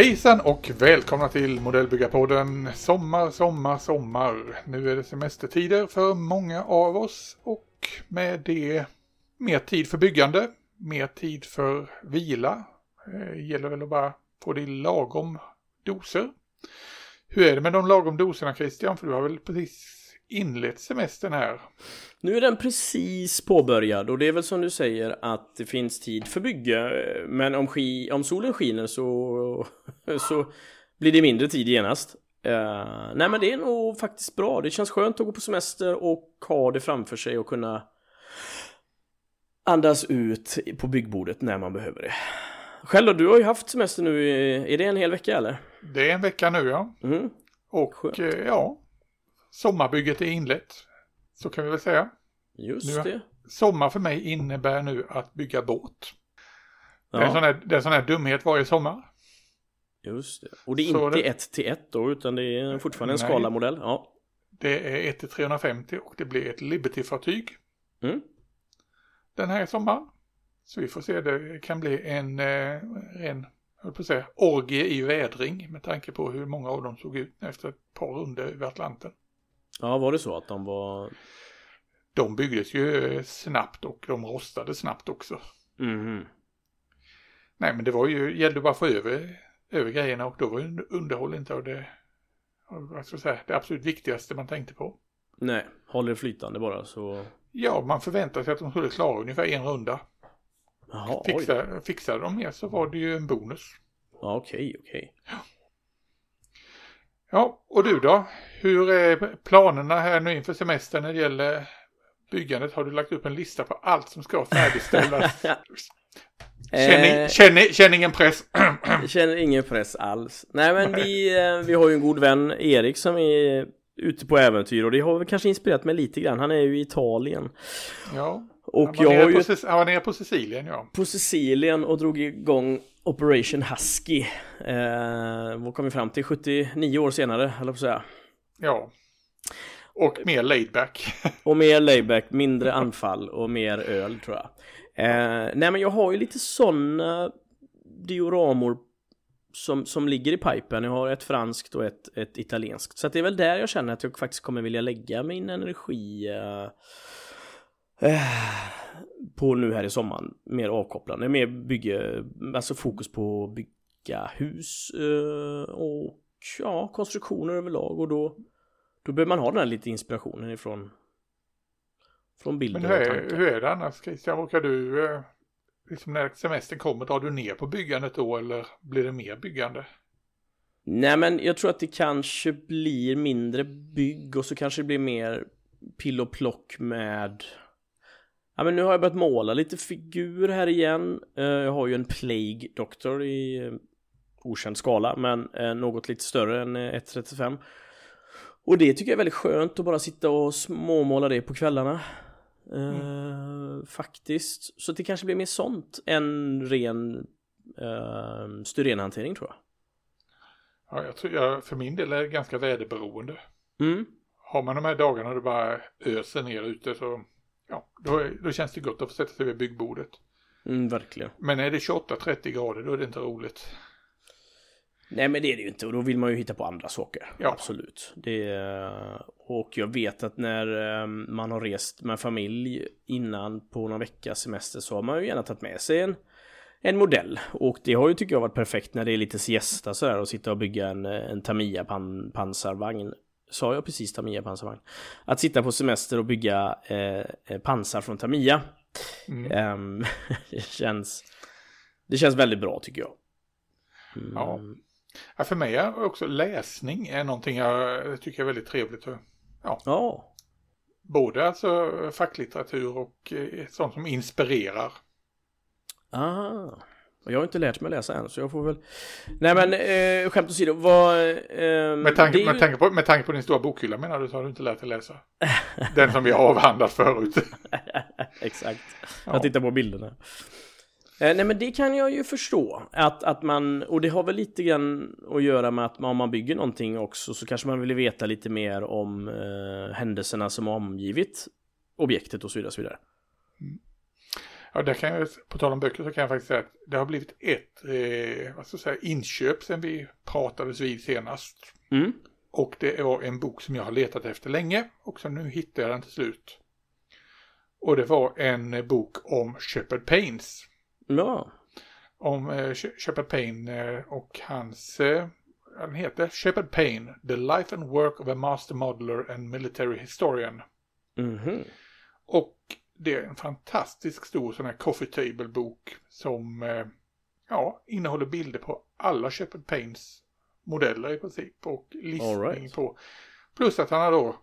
Hejsan och välkomna till Modellbyggarpodden Sommar, sommar, sommar. Nu är det semestertider för många av oss och med det mer tid för byggande, mer tid för vila. Det gäller väl att bara få det i lagom doser. Hur är det med de lagom doserna Christian? För du har väl precis inlett semestern här? Nu är den precis påbörjad och det är väl som du säger att det finns tid för bygge. Men om, ski, om solen skiner så, så blir det mindre tid genast. Uh, nej men det är nog faktiskt bra. Det känns skönt att gå på semester och ha det framför sig och kunna andas ut på byggbordet när man behöver det. Själv då, du har ju haft semester nu, är det en hel vecka eller? Det är en vecka nu ja. Mm. Och Skönt. Eh, ja, sommarbygget är inlett. Så kan vi väl säga. Just nu, det. Sommar för mig innebär nu att bygga båt. Ja. Det, är sån här, det är sån här dumhet varje sommar. Just det. Och det är Så inte det... 1 till 1 då, utan det är fortfarande en skalamodell. Ja. Det är 1 till 350 och det blir ett Liberty-fartyg. Mm. Den här sommaren. Så vi får se, det kan bli en eh, ren, jag på säga, orgie i vädring med tanke på hur många av dem såg ut efter ett par runder över Atlanten. Ja, var det så att de var... De byggdes ju snabbt och de rostade snabbt också. Mm. Nej, men det var ju, gällde bara att få över, över grejerna och då var ju underhåll inte av det, vad ska jag säga, det absolut viktigaste man tänkte på. Nej, håller flytande bara så... Ja, man förväntade sig att de skulle klara ungefär en runda. Jaha, Fixa, fixade de mer så var det ju en bonus. Ja, okej, okej. Ja. ja, och du då? Hur är planerna här nu inför semestern när det gäller byggandet? Har du lagt upp en lista på allt som ska färdigställas? Känner, känner, känner ingen press? känner ingen press alls. Nej men vi, eh, vi har ju en god vän Erik som är ute på äventyr och det har väl kanske inspirerat mig lite grann. Han är ju i Italien. Ja. Och jag har ju... han var nere på Sicilien ja. På Sicilien och drog igång Operation Husky. Eh, vad kom vi fram till? 79 år senare, eller på säga. Ja. Och mer laidback. och mer laidback, mindre anfall och mer öl tror jag. Eh, nej men jag har ju lite sådana dioramor som, som ligger i pipen. Jag har ett franskt och ett, ett italienskt. Så det är väl där jag känner att jag faktiskt kommer vilja lägga min energi. Eh, Eh, på nu här i sommaren. Mer avkopplande, mer bygge, alltså fokus på att bygga hus eh, och ja, konstruktioner överlag och då, då behöver man ha den här lite inspirationen ifrån från bilder Men hur är, hur är det annars Christian? Brukar du, eh, liksom när semestern kommer, drar du ner på byggandet då eller blir det mer byggande? Nej men jag tror att det kanske blir mindre bygg och så kanske det blir mer pill och plock med Ja men nu har jag börjat måla lite figur här igen. Eh, jag har ju en Plague Doctor i eh, okänd skala men eh, något lite större än 1.35. Och det tycker jag är väldigt skönt att bara sitta och småmåla det på kvällarna. Mm. faktiskt. Så det kanske blir mer sånt än ren uh, styrenhantering tror jag. Ja, jag tror jag för min del är ganska väderberoende. Mm. Har man de här dagarna det bara öser ner ute så ja, då, då känns det gott att få sätta sig vid byggbordet. Mm, verkligen. Men är det 28-30 grader då är det inte roligt. Nej men det är det ju inte och då vill man ju hitta på andra saker. Ja. Absolut. Det, och jag vet att när ehm, man har rest med familj innan på någon veckas semester så har man ju gärna tagit med sig en, en modell. Och det har ju tycker jag varit perfekt när det är lite siesta sådär och sitta och bygga en, en Tamiya pan, pansarvagn sa jag precis Tamiya pansarvagn? Att sitta på semester och bygga eh, pansar från Tamiya. Mm. Um, det, känns, det känns väldigt bra tycker jag. Mm. Ja. ja. För mig är också läsning är någonting jag tycker är väldigt trevligt. Ja. ja. Både alltså facklitteratur och eh, sånt som inspirerar. Ah. Jag har inte lärt mig läsa än så jag får väl... Nej men eh, skämt åsido, vad... Eh, med, tanke, ju... med, tanke på, med tanke på din stora bokhylla menar du så har du inte lärt dig läsa? Den som vi har avhandlat förut. Exakt. Ja. Jag tittar på bilderna. Eh, nej men det kan jag ju förstå. Att, att man, och det har väl lite grann att göra med att om man bygger någonting också så kanske man vill veta lite mer om eh, händelserna som har omgivit objektet och så vidare. Och så vidare. Ja, där kan jag, på tal om böcker så kan jag faktiskt säga att det har blivit ett eh, vad ska jag säga, inköp sen vi pratades vid senast. Mm. Och det var en bok som jag har letat efter länge och så nu hittade jag den till slut. Och det var en bok om Shepard Paines. Ja. Om eh, Shepard Payne eh, och hans, eh, han heter Shepard Payne, The Life and Work of a Master Modeler and Military Historian. Mhm. Och det är en fantastisk stor sån här coffee table bok som eh, ja, innehåller bilder på alla Shepard Paynes modeller i princip och listning right. på. Plus att han har då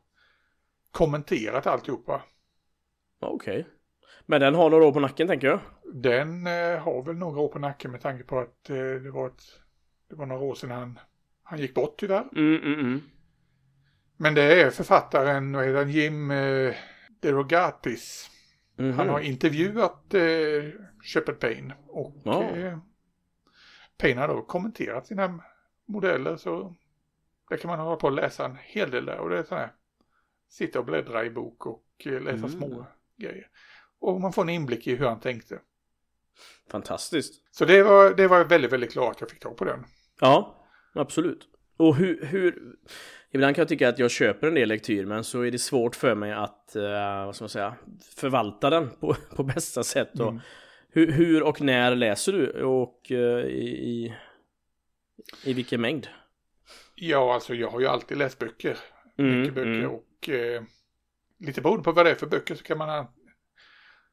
kommenterat alltihopa. Okej. Men den har några år på nacken tänker jag. Den eh, har väl några år på nacken med tanke på att eh, det, var ett, det var några år sedan han, han gick bort tyvärr. Mm, mm, mm. Men det är författaren, vad heter han, Jim eh, DeRogatis. Mhm. Han har intervjuat eh, Shepard Payne och Ja. eh, Payne har då kommenterat sina modeller så där kan man hålla på och läsa en hel del där och det är sån här sitta och bläddra i bok och eh, läsa Mm. små grejer. Och man får en inblick i hur han tänkte. Fantastiskt. Så det var, det var väldigt, väldigt glad att jag fick tag på den. Ja, absolut. Och hur, hur... Ibland kan jag tycka att jag köper en del lektyr men så är det svårt för mig att, eh, vad ska man säga, förvalta den på, på bästa sätt. Och Mm. hur, hur och när läser du och eh, i, i, i vilken mängd? Ja, alltså jag har ju alltid läst böcker. Mm, mycket böcker mm. och eh, lite beroende på vad det är för böcker så kan man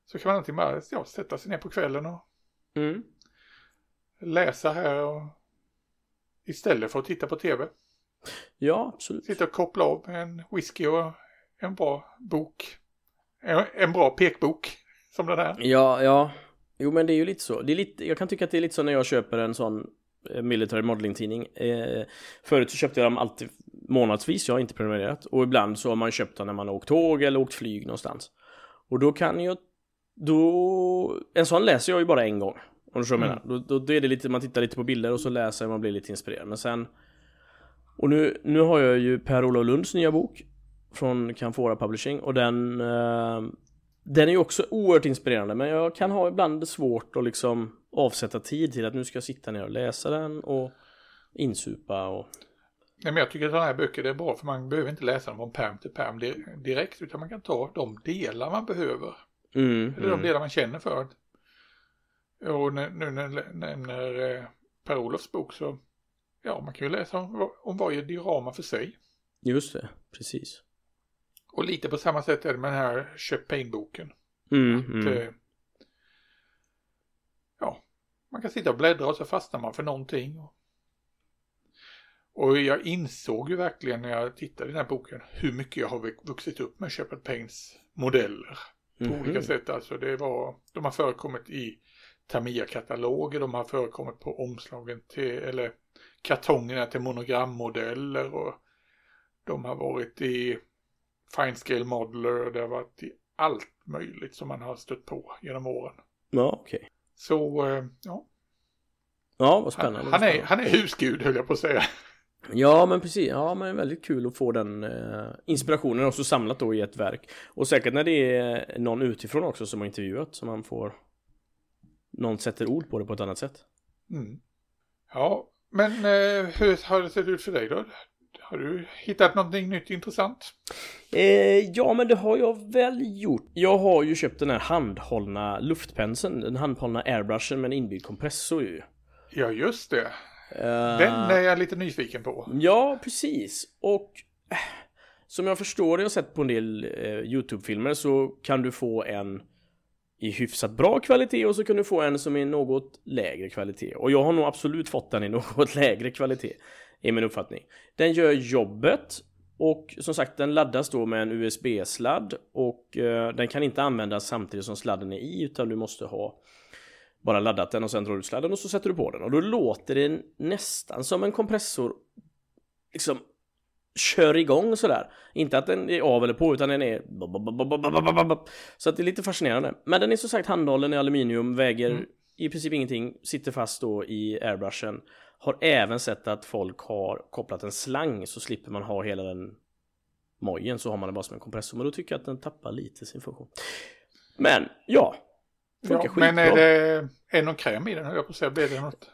så kan man alltid bara ja, sätta sig ner på kvällen och Mm. läsa här och istället för att titta på tv. Ja, absolut. Sitta och koppla av med en whisky och en bra bok. En, en bra pekbok som den här. Ja, ja. Jo men det är ju lite så. Det är lite, jag kan tycka att det är lite så när jag köper en sån eh, military modeling tidning. Eh, förut så köpte jag dem alltid månadsvis, jag har inte prenumererat. Och ibland så har man köpt dem när man har åkt tåg eller åkt flyg någonstans. Och då kan jag, då, en sån läser jag ju bara en gång. Om du jag Mm. menar. Då, då, då är det lite, man tittar lite på bilder och så läser man blir lite inspirerad. Men sen, och nu, nu har jag ju Per-Olof Lunds nya bok från Canfora Publishing och den eh, den är ju också oerhört inspirerande men jag kan ha ibland svårt att liksom avsätta tid till att nu ska jag sitta ner och läsa den och insupa och Nej, men jag tycker att sådana här böcker är bra för man behöver inte läsa dem från pärm till pärm di- direkt utan man kan ta de delar man behöver. mm, Eller de mm. delar man känner för. Och nu när, när, när eh, Per-Olofs bok så ja man kan ju läsa om, om varje diorama för sig. Just det, precis Och lite på samma sätt är det med den här Shep Payne-boken. mm, Att, mm. eh, Ja, man kan sitta och bläddra och så fastnar man för någonting. Och, och jag insåg ju verkligen när jag tittade i den här boken hur mycket jag har vux- vuxit upp med Shepard Paynes modeller. På Mhm. olika sätt alltså. Det var, de har förekommit i Tamiya-kataloger, de har förekommit på omslagen till, eller kartongerna till monogrammodeller och de har varit i fine scale modeler och det har varit i allt möjligt som man har stött på genom åren. Ja, okej Så eh, ja, Ja, vad han, spännande, vad han, är, han är husgud höll jag på att säga. Ja, men precis. Ja, men väldigt kul att få den eh, inspirationen också samlat då i ett verk. Och säkert när det är någon utifrån också som har intervjuat så man får någon sätter ord på det på ett annat sätt. Mm. Ja, men eh, hur har det sett ut för dig då? Har du hittat någonting nytt intressant? Eh, ja, men det har jag väl gjort. Jag har ju köpt den här handhållna luftpenseln, den handhållna airbrushen med en inbyggd kompressor ju. Ja, just det. Eh, Den är jag lite nyfiken på. Ja, precis. Och eh, som jag förstår det, jag har sett på en del eh, YouTube-filmer så kan du få en i hyfsat bra kvalitet och så kan du få en som är något lägre kvalitet. Och jag har nog absolut fått den i något lägre kvalitet, i min uppfattning. Den gör jobbet och som sagt den laddas då med en USB-sladd och eh, den kan inte användas samtidigt som sladden är i utan du måste ha bara laddat den och sen drar du ut sladden och så sätter du på den och då låter det nästan som en kompressor liksom kör igång sådär. Inte att den är av eller på utan den är så att det är lite fascinerande. Men den är som sagt handhållen i aluminium, väger Mm. i princip ingenting, sitter fast då i airbrushen. Har även sett att folk har kopplat en slang så slipper man ha hela den mojen så har man det bara som en kompressor. Men då tycker jag att den tappar lite sin funktion. Men ja, funkar Ja, skitbra. men är det, är det någon kräm i den? Jag på att säga, blir det något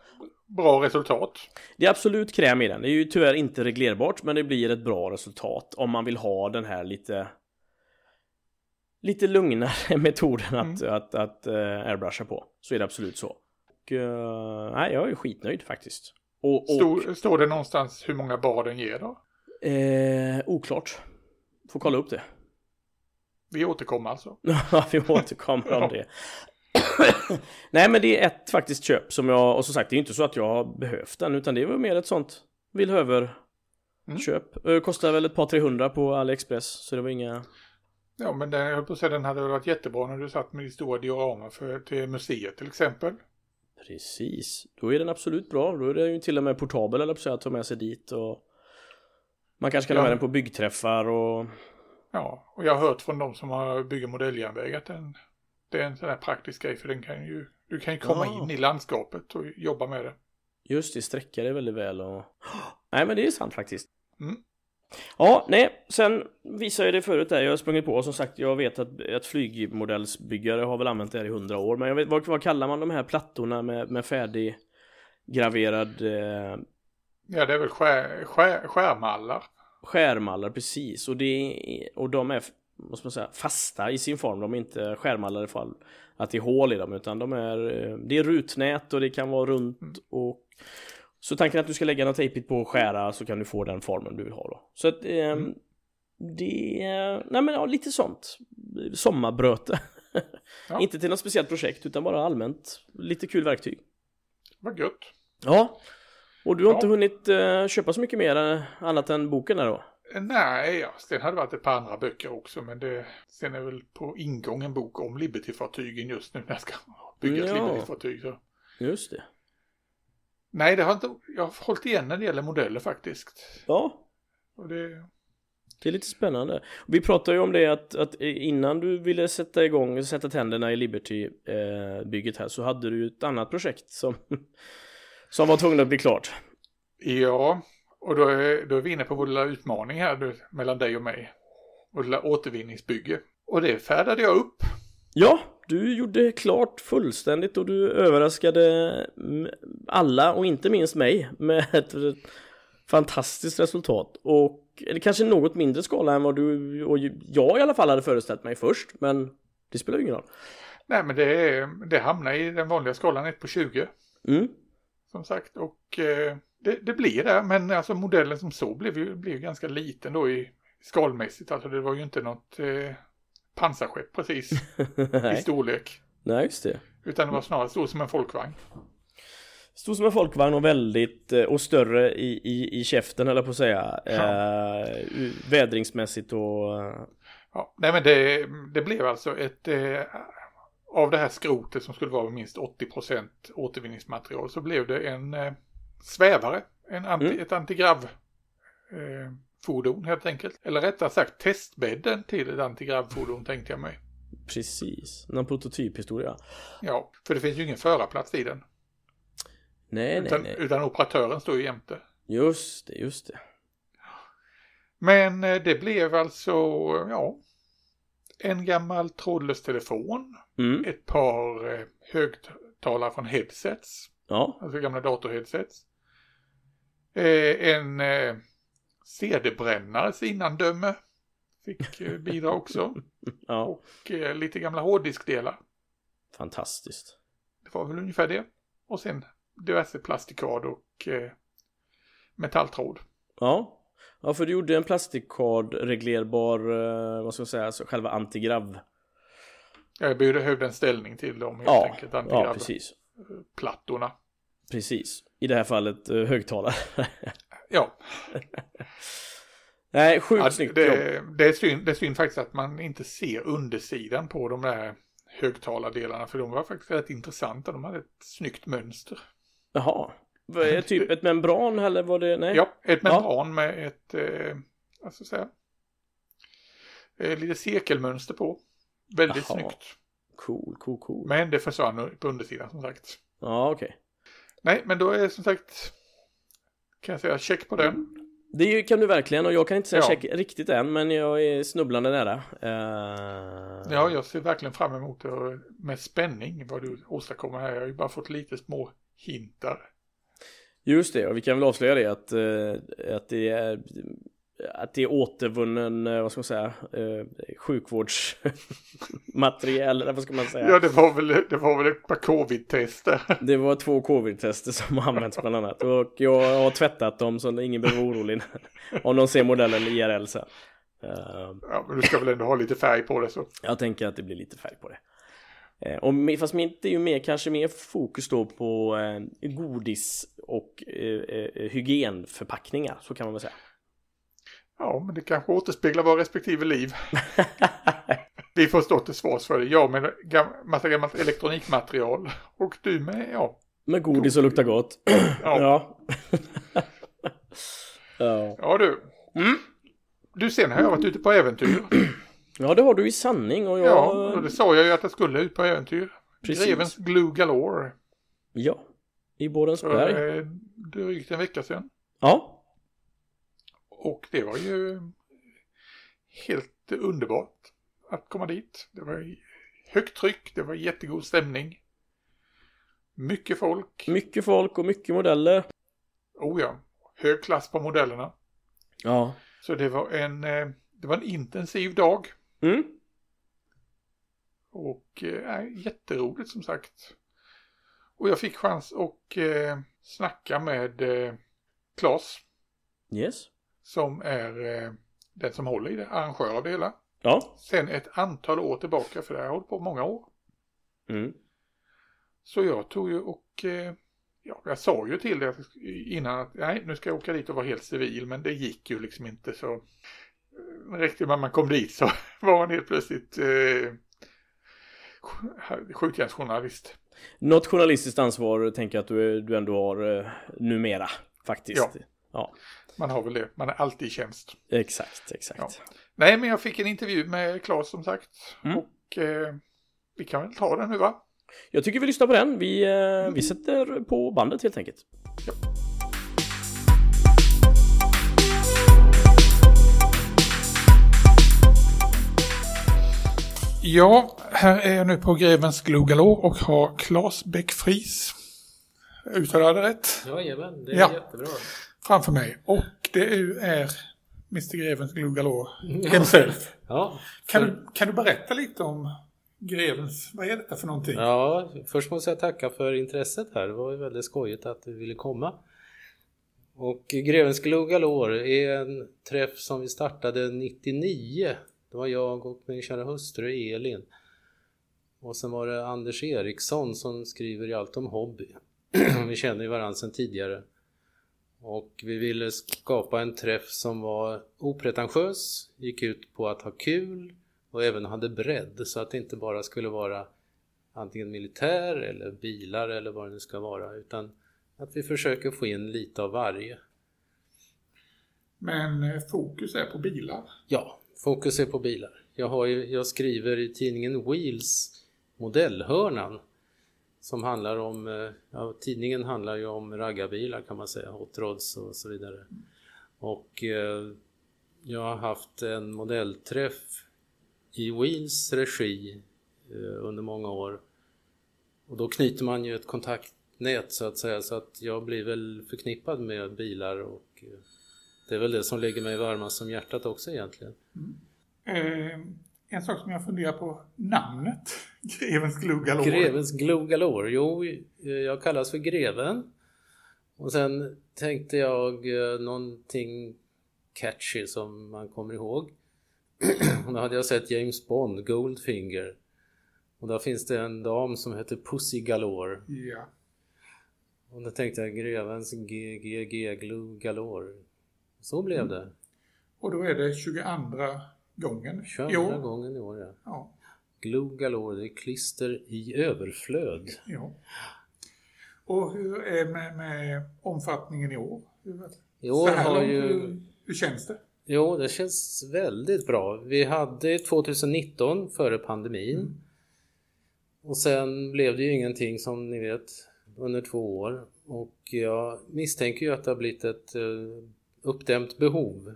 bra resultat? Det är absolut kräm i den. Det är ju tyvärr inte reglerbart men det blir ett bra resultat om man vill ha den här lite lite lugnare metoden att, att, att uh, airbrusha på. Så är det absolut så. Och, eh, nej, jag är skitnöjd faktiskt. Och, och Står, står det någonstans hur många bar den ger då? eh, oklart. Får kolla upp det. Vi återkommer alltså. Ja, vi återkommer om det. Nej, men det är ett faktiskt köp som jag, och som sagt, det är inte så att jag har behövt den, utan det var mer ett sånt villhöver Mm. köp. Eh, Kostar väl ett par 300 på AliExpress, så det var inga... Ja, men den, jag höll på att säga den hade varit jättebra när du satt med din stora diorama för, till museet till exempel. Precis, då är den absolut bra. Då är den ju till och med portabel eller på att ta med sig dit och man kanske kan ha med den på byggträffar och Ja, och jag har hört från de som har bygger modelljärnväg att den, det är en sån här praktisk grej för den kan ju, du kan ju komma Ja. in i landskapet och jobba med det. just det, sträcka det väldigt väl och... Nej men det är sant faktiskt. Mm. Ja, nej, sen visade jag det förut där, jag har sprungit på, som sagt, jag vet att, att flygmodellsbyggare har väl använt det här i hundra år, men jag vet, vad, vad kallar man de här plattorna med, med färdig graverad eh, Ja, det är väl skär, skär, skärmallar. skärmallar precis och det och de är måste man säga fasta i sin form. De är inte skärmallar i fall att det är hål i dem utan de är eh, det är rutnät och det kan vara runt och så tanken är att du ska lägga något tejpigt på och skära så kan du få den formen du vill ha då. Så att eh, det är, nej men ja, lite sånt. Sommarbröte. Ja. inte till något speciellt projekt utan bara allmänt lite kul verktyg. Vad gött. Ja. Och du har Ja. inte hunnit eh, köpa så mycket mer eh, annat än boken där då? Nej, ja, sen hade det varit ett par andra böcker också, men det, sen är väl på ingång en bok om Liberty-fartygen just nu när jag ska bygga ett Ja. Liberty-fartyg. Så. Just det. Nej, det har inte, jag har hållit igen när det gäller modeller faktiskt. Ja, Och det, det är lite spännande. Vi pratade ju om det att, att innan du ville sätta igång, sätta tänderna i Liberty-bygget här så hade du ju ett annat projekt som, som var tvungen att bli klart. ja, och då är, då är vi inne på vår lilla utmaning här nu, mellan dig och mig. Vårt lilla återvinningsbygge. Och det färdade jag upp. Ja, du gjorde klart fullständigt och du överraskade alla och inte minst mig med ett fantastiskt resultat. Och eller kanske något mindre skala än vad du och jag i alla fall hade föreställt mig först. Men det spelar ju ingen roll. Nej, men det, det hamnar i den vanliga skalan 1 på 20. Mm. Som sagt, och eh, det, det blir det. Men alltså modellen som så blev ju, blev ju ganska liten då i skalmässigt. Alltså det var ju inte något eh, pansarskepp precis i storlek. Nej, just det. Utan det var snarare stor som en folkvagn. Stod som en folkvagn och väldigt eh, och större i, i, i käften eller på att säga. Ja. Eh, vädringsmässigt och eh, Ja, nej men det, det blev alltså ett eh, av det här skrotet som skulle vara minst 80% återvinningsmaterial så blev det en eh, svävare. En anti, Mm. Ett antigrav eh, fordon helt enkelt. Eller rättare sagt testbädden till ett antigravfordon tänkte jag mig. precis. Någon prototyphistoria. Ja, för det finns ju ingen förarplats i den. Nej, nej, Utan, nej. utan operatören står ju jämte. Just det, just det. Men eh, det blev alltså, ja, en gammal trådlös telefon, Mm. ett par eh, högtalare från headsets, Ja, alltså gamla datorheadsets. Eh, en eh, CD-brännares innandöme fick eh, bidra också. ja. Och eh, lite gamla hårddiskdelar. Fantastiskt. Det var väl ungefär det. Och sen diverse plastikard och eh, metalltråd. Ja. Ja, för du gjorde en plastikkard reglerbar, eh, vad ska jag säga, alltså själva antigrav. Jag behövde en ställning till dem helt Ja, enkelt. ja, Antigrav precis. plattorna. Precis. I det här fallet eh, högtalare. Ja, Nej, sjukt ja snyggt jobb. det, det, är synd, det är synd faktiskt att man inte ser undersidan på de där högtalardelarna. För de var faktiskt rätt intressanta. De hade ett snyggt mönster. Jaha. Vad är det typ ett membran eller var det? Nej. Ja, ett membran med ett, eh, jag säga, eh, lite cirkelmönster på. Väldigt Jaha. snyggt. Cool, cool, cool. Men det försvann på undersidan som sagt. Ja, okej. Nej, men då är det som sagt kan jag säga check på den. Det kan du verkligen och jag kan inte säga Ja. check riktigt än men jag är snubblande nära. Eh, Ja, jag ser verkligen fram emot det med spänning vad du åstadkommer här. Jag har ju bara fått lite små hintar. Just det, och vi kan väl avslöja det att, eh, att det är att det är återvunnen, eh, vad ska man säga, eh, sjukvårdsmaterial, eller vad ska man säga? Ja, det var väl, det var väl ett par covid-tester. Det var två covid-tester som använts bland annat och jag har tvättat dem så ingen behöver vara orolig om de ser modellen IRL sen. Eh, Ja, men du ska väl ändå ha lite färg på det så. Jag tänker att det blir lite färg på det. Eh, och, fast mitt är ju mer, kanske mer fokus då på eh, godis och hygienförpackningar, så kan man väl säga. Ja, men det kanske återspeglar våra respektive liv. Vi får stå till svars för det. Jag med gam- massa gammalt elektronikmaterial. Och du med, ja. Med godis och luktar gott. Ja, Ja. ja. du. Mm. Du, sen har jag varit ute på äventyr. Ja, det har du i sanning och jag... Ja, och det sa jag ju att jag skulle ut på äventyr. Precis. Grevens Glue Galore. Ja. I Borensberg. eh, drygt en vecka sedan. Ja. Och det var ju helt underbart att komma dit. Det var högt tryck, det var jättegod stämning. Mycket folk. Mycket folk och mycket modeller. Oh ja, hög klass på modellerna. Ja. Så det var en, eh, det var en intensiv dag. Mm. Och eh, jätteroligt som sagt. Och jag fick chans att eh, snacka med eh, Claes Yes. Som är eh, den som håller i det, arrangör av det hela. Ja. Sen ett antal år tillbaka, för det har jag hållit på många år. Mm. Så jag tog ju och, eh, ja, jag sa ju till det innan att nej, nu ska jag åka dit och vara helt civil, men det gick ju liksom inte så. eh, med att man kom dit så var man helt plötsligt eh, skjutjärnsjournalist. Något journalistiskt ansvar tänker jag att du, du ändå har eh, numera faktiskt. Ja. ja. Man har väl det, man är alltid i tjänst. Exakt, exakt. Nej, men jag fick en intervju med Claes som sagt. Mm. Och eh, vi kan väl ta den nu va? Jag tycker vi lyssnar på den. Vi, eh, vi sätter på bandet helt enkelt. Ja, här är jag nu på Grevens Glue Galore och har Claes Bäckfries. Uttalade jag det rätt? Jajamän, det är Ja. jättebra. Framför mig. Och det är Mr Grevens Glue Galore himself. Ja, Kan du, kan du berätta lite om Grevens, vad är detta för någonting? ja, först måste jag tacka för intresset här. Det var väldigt skojigt att du ville komma. Och Grevens Glue Galore är en träff som vi startade 99. Det var jag och min kära hustru Elin. Och sen var det Anders Eriksson som skriver i Allt om hobby. vi känner ju varandra sedan tidigare. Och vi ville skapa en träff som var opretentiös, gick ut på att ha kul och även hade bredd så att det inte bara skulle vara antingen militär eller bilar eller vad det nu ska vara utan att vi försöker få in lite av varje. Men eh, fokus är på bilar. Ja, fokus är på bilar. Jag, ju, jag skriver i tidningen Wheels Modellhörnan som handlar om, eh, ja, tidningen handlar ju om raggarbilar kan man säga, hot rods och så vidare. Och eh, jag har haft en modellträff i Wheels regi eh, under många år. Och då knyter man ju ett kontaktnät så att säga så att jag blir väl förknippad med bilar och eh, det är väl det som ligger mig varmast om hjärtat också egentligen. Mm. Eh, en sak som jag funderar på, namnet. Grevens Glue Galore. Grevens Glue Galore. Jo, eh, jag kallas för Greven. Och sen tänkte jag eh, någonting catchy som man kommer ihåg. och då hade jag sett James Bond, Goldfinger. Och där finns det en dam som heter Pussy Galore. Ja. Och då tänkte jag Grevens GGG Glue Galore. Så blev det. Och då är det 22 gången 22 i år. gången i år ja. Ja. Glue Galore, det är klister i överflöd. ja. Och hur är det med, med omfattningen i år? Hur, I år har långt, ju... hur, hur känns det? Jo, det känns väldigt bra. Vi hade 2019 före pandemin. Och sen blev det ju ingenting som ni vet under två år och jag misstänker ju att det har blivit ett eh, uppdämt behov.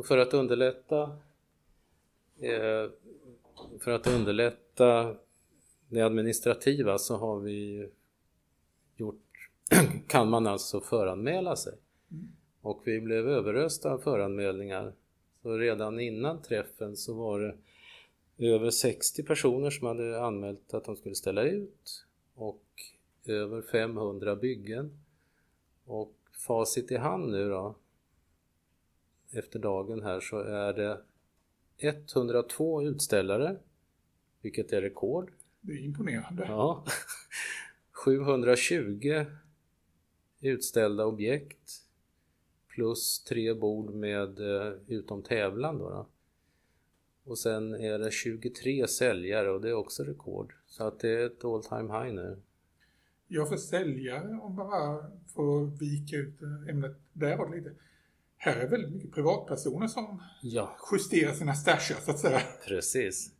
Och för att underlätta eh, för att underlätta det administrativa så har vi gjort, kan man alltså föranmäla sig. Och vi blev överösta av föranmälningar. Så redan innan träffen så var det över 60 personer som hade anmält att de skulle ställa ut och över 500 byggen. Och facit i hand nu då efter dagen här så är det 102 utställare vilket är rekord. Det är imponerande. Ja. 720 utställda objekt plus tre bord med eh, utom tävlan då, då. Och sen är det 23 säljare och det är också rekord. Så att det är ett all time high nu. Ja, för säljare, om man bara får vika ut ämnet däråt lite. Här är väldigt mycket privatpersoner som Ja, justerar sina stasher så att säga. precis.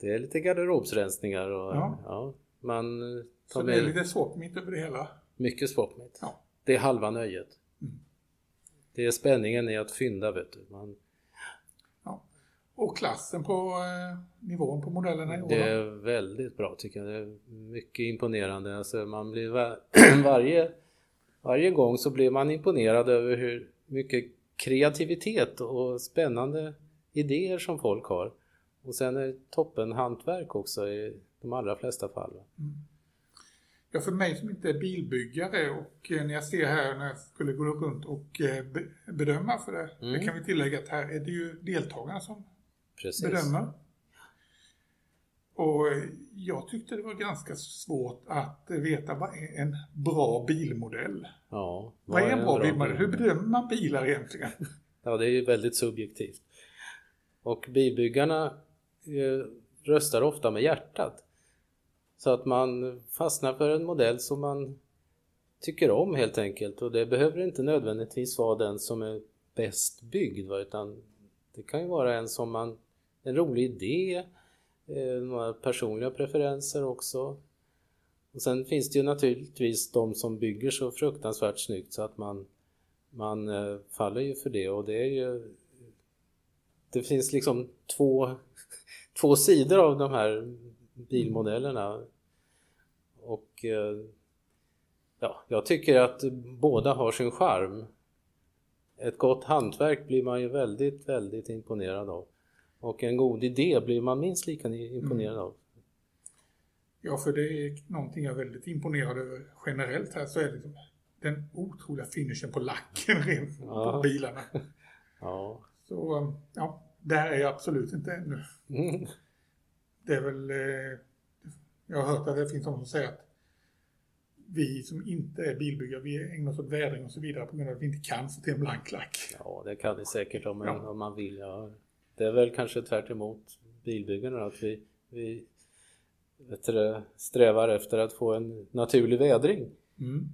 Det är lite garderobsrensningar och Ja. ja. man eh, Så tar det är lite mitt över det hela. mycket sportmitt. Ja. Det är halva nöjet. Mm. Det är spänningen i att fynda vet du. Man, Och klassen på eh, nivån på modellerna i år. Det är väldigt bra tycker jag. Det är mycket imponerande. Alltså man blir va- varje, varje gång så blir man imponerad över hur mycket kreativitet och spännande idéer som folk har. Och sen är det toppen hantverk också i de allra flesta fall. Ja, för mig som inte är bilbyggare och eh, när jag ser här när jag skulle gå runt och eh, be- bedöma för det. Mm. Det kan vi tillägga att här är det ju deltagarna som Precis. bedömer. Och jag tyckte det var ganska svårt att veta vad är en bra bilmodell. Ja, Vad är en bra bilmodell? Hur bedömer man bilar egentligen? Ja, det är ju väldigt subjektivt. Och bilbyggarna eh, röstar ofta med hjärtat. Så att man fastnar för en modell som man tycker om helt enkelt. Och det behöver inte nödvändigtvis vara den som är bäst byggd utan det kan ju vara en som man, en rolig idé, Eh, några personliga preferenser också. Och sen finns det ju naturligtvis de som bygger så fruktansvärt snyggt så att man man eh, faller ju för det och det är ju det finns liksom två, två sidor av de här bilmodellerna och eh, ja, jag tycker att båda har sin charm. Ett gott hantverk blir man ju väldigt, väldigt imponerad av och en god idé blir man minst lika imponerad av. Ja, för det är någonting jag är väldigt imponerad över generellt här så är det liksom den otroliga finishen på lacken rent på Ja. bilarna. Ja. Så um, ja, där är jag absolut inte ännu. Mm. Det är väl, eh, jag har hört att det finns de som säger att vi som inte är bilbyggare, vi ägnar oss åt vädring och så vidare på grund av att vi inte kan få till en blank lack. Ja, det kan det säkert om, Ja. om man vill. Ja. Det är väl kanske tvärt emot bilbyggarna att vi, vi du, strävar efter att få en naturlig vädring. Mm.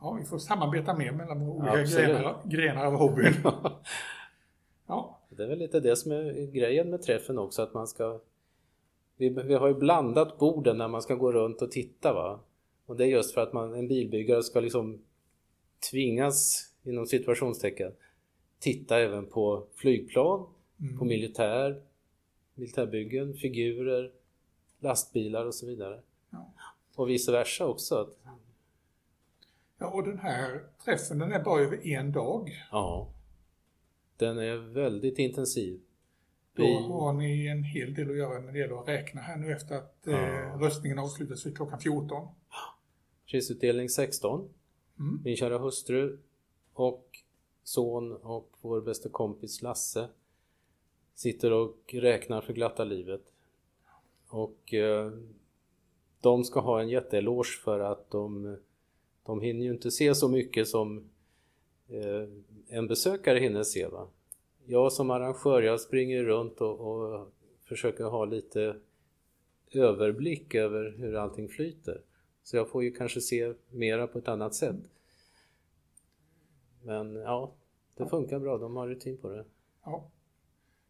Ja, vi får samarbeta mer mellan olika grenar, grenar av hobbyn. Ja, Det är väl lite det som är grejen med träffen också att man ska vi, vi har ju blandat borden när man ska gå runt och titta va. Och det är just för att man, en bilbyggare ska liksom tvingas inom situationstecken titta även på flygplan, Mm. på militär, militärbyggen, figurer, lastbilar och så vidare. Ja. Och vice versa också. Ja, och den här träffen den är bara över en dag. ja, den är väldigt intensiv. Då har ni en hel del att göra när det gäller att räkna här nu efter att eh, Ja. röstningen avslutas vid klockan 14. prisutdelning 16. Mm. Min kära hustru och son och vår bästa kompis Lasse sitter och räknar för glatta livet. Och eh, de ska ha en jätteeloge för att de, de hinner ju inte se så mycket som eh, en besökare hinner se. Va? Jag som arrangör, jag springer runt och, och försöker ha lite överblick över hur allting flyter. Så jag får ju kanske se mera på ett annat sätt. Men ja, det funkar bra. De har rutin på det. Ja.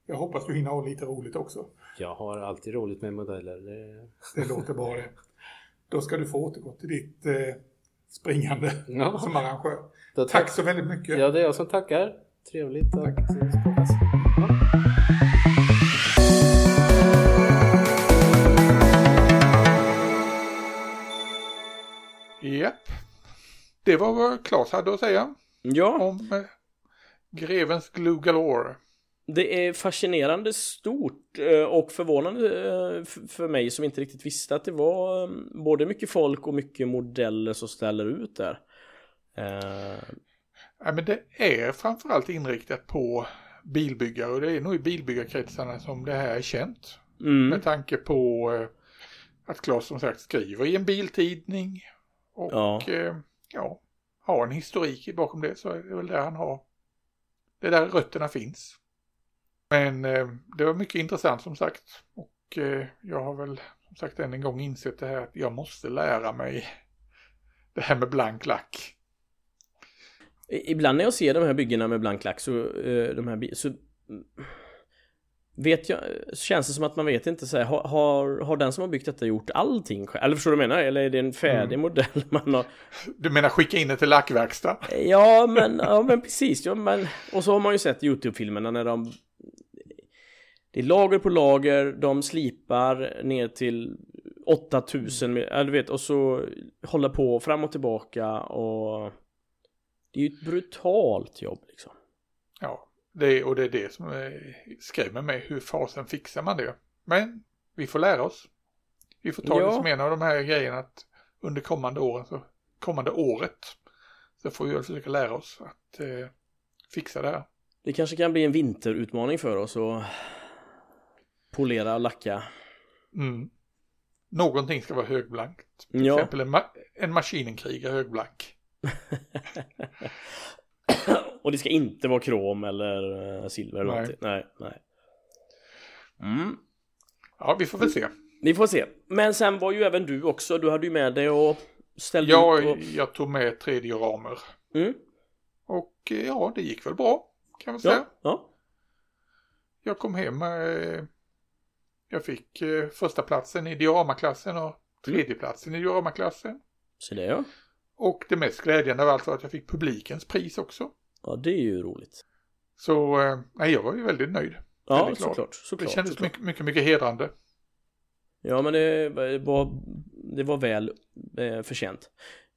Jag hoppas du hinner ha lite roligt också. Jag har alltid roligt med modeller. Det, Det låter bra det. Då ska du få återgå till ditt eh, springande Ja. som arrangör. Då Tack så väldigt mycket. Ja, det är jag som tackar. Trevligt att eh, språkas. Ja. Japp. Det var vad Claes hade att säga Ja, om eh, Grevens Glue Galore. det är fascinerande stort eh, och förvånande eh, för mig som inte riktigt visste att det var både mycket folk och mycket modeller som ställer ut där. Ja, men det är framförallt inriktat på bilbyggare och det är nog i bilbyggarkretsarna som det här är känt. Mm. Med tanke på att Claes som sagt skriver i en biltidning och Ja. ja, har en historik bakom det så är det väl där han har. Det är där rötterna finns. Men eh, det var mycket intressant som sagt och eh, jag har väl som sagt än en gång insett det här att jag måste lära mig det här med blank lack. Ibland när jag ser de här byggena med blank lack så, eh, de här, så vet jag, känns det som att man vet inte så här, har, har, den som har byggt detta gjort allting själv? Eller förstår du vad jag menar? Eller är det en färdig Mm. modell man har? Du menar skicka in det till lackverkstad? Ja men, ja, men precis, ja, men, och så har man ju sett Youtube-filmerna när de Det är lager på lager, de slipar ner till 8000, ja, du vet, och så håller på fram och tillbaka och Det är ju ett brutalt jobb liksom. Det, och det är det som eh, skrämmer mig. Hur fasen fixar man det? Men vi får lära oss. Vi får ta Ja. det som en av de här grejerna att under kommande åren, så, kommande året, så får vi väl försöka lära oss att eh, fixa det här. Det kanske kan bli en vinterutmaning för oss att polera och lacka. Mm. Någonting ska vara högblankt. Till Ja. exempel en, ma- en maskinenkriga högblank. och det ska inte vara krom eller eh, silver eller Nej. någonting. Nej, nej. Mm. Ja, vi får väl se. Vi får se. Men sen var ju även du också, du hade ju med dig och ställde Jag, ut och... jag tog med tre dioramer. Mm. Och eh, ja, det gick väl bra. Kan man säga. Ja, ja. Jag kom hem. Eh, jag fick första platsen i dioramaklassen och tredje platsen i dioramaklassen. Så det ja. Och det mest glädjande var att jag fick publikens pris också. Ja, det är ju roligt. Så eh, nej, jag var ju väldigt nöjd. Ja, Väldigt såklart. såklart det kändes såklart. mycket, mycket, mycket hedrande. Ja, men det var, det var väl eh, förtjänt.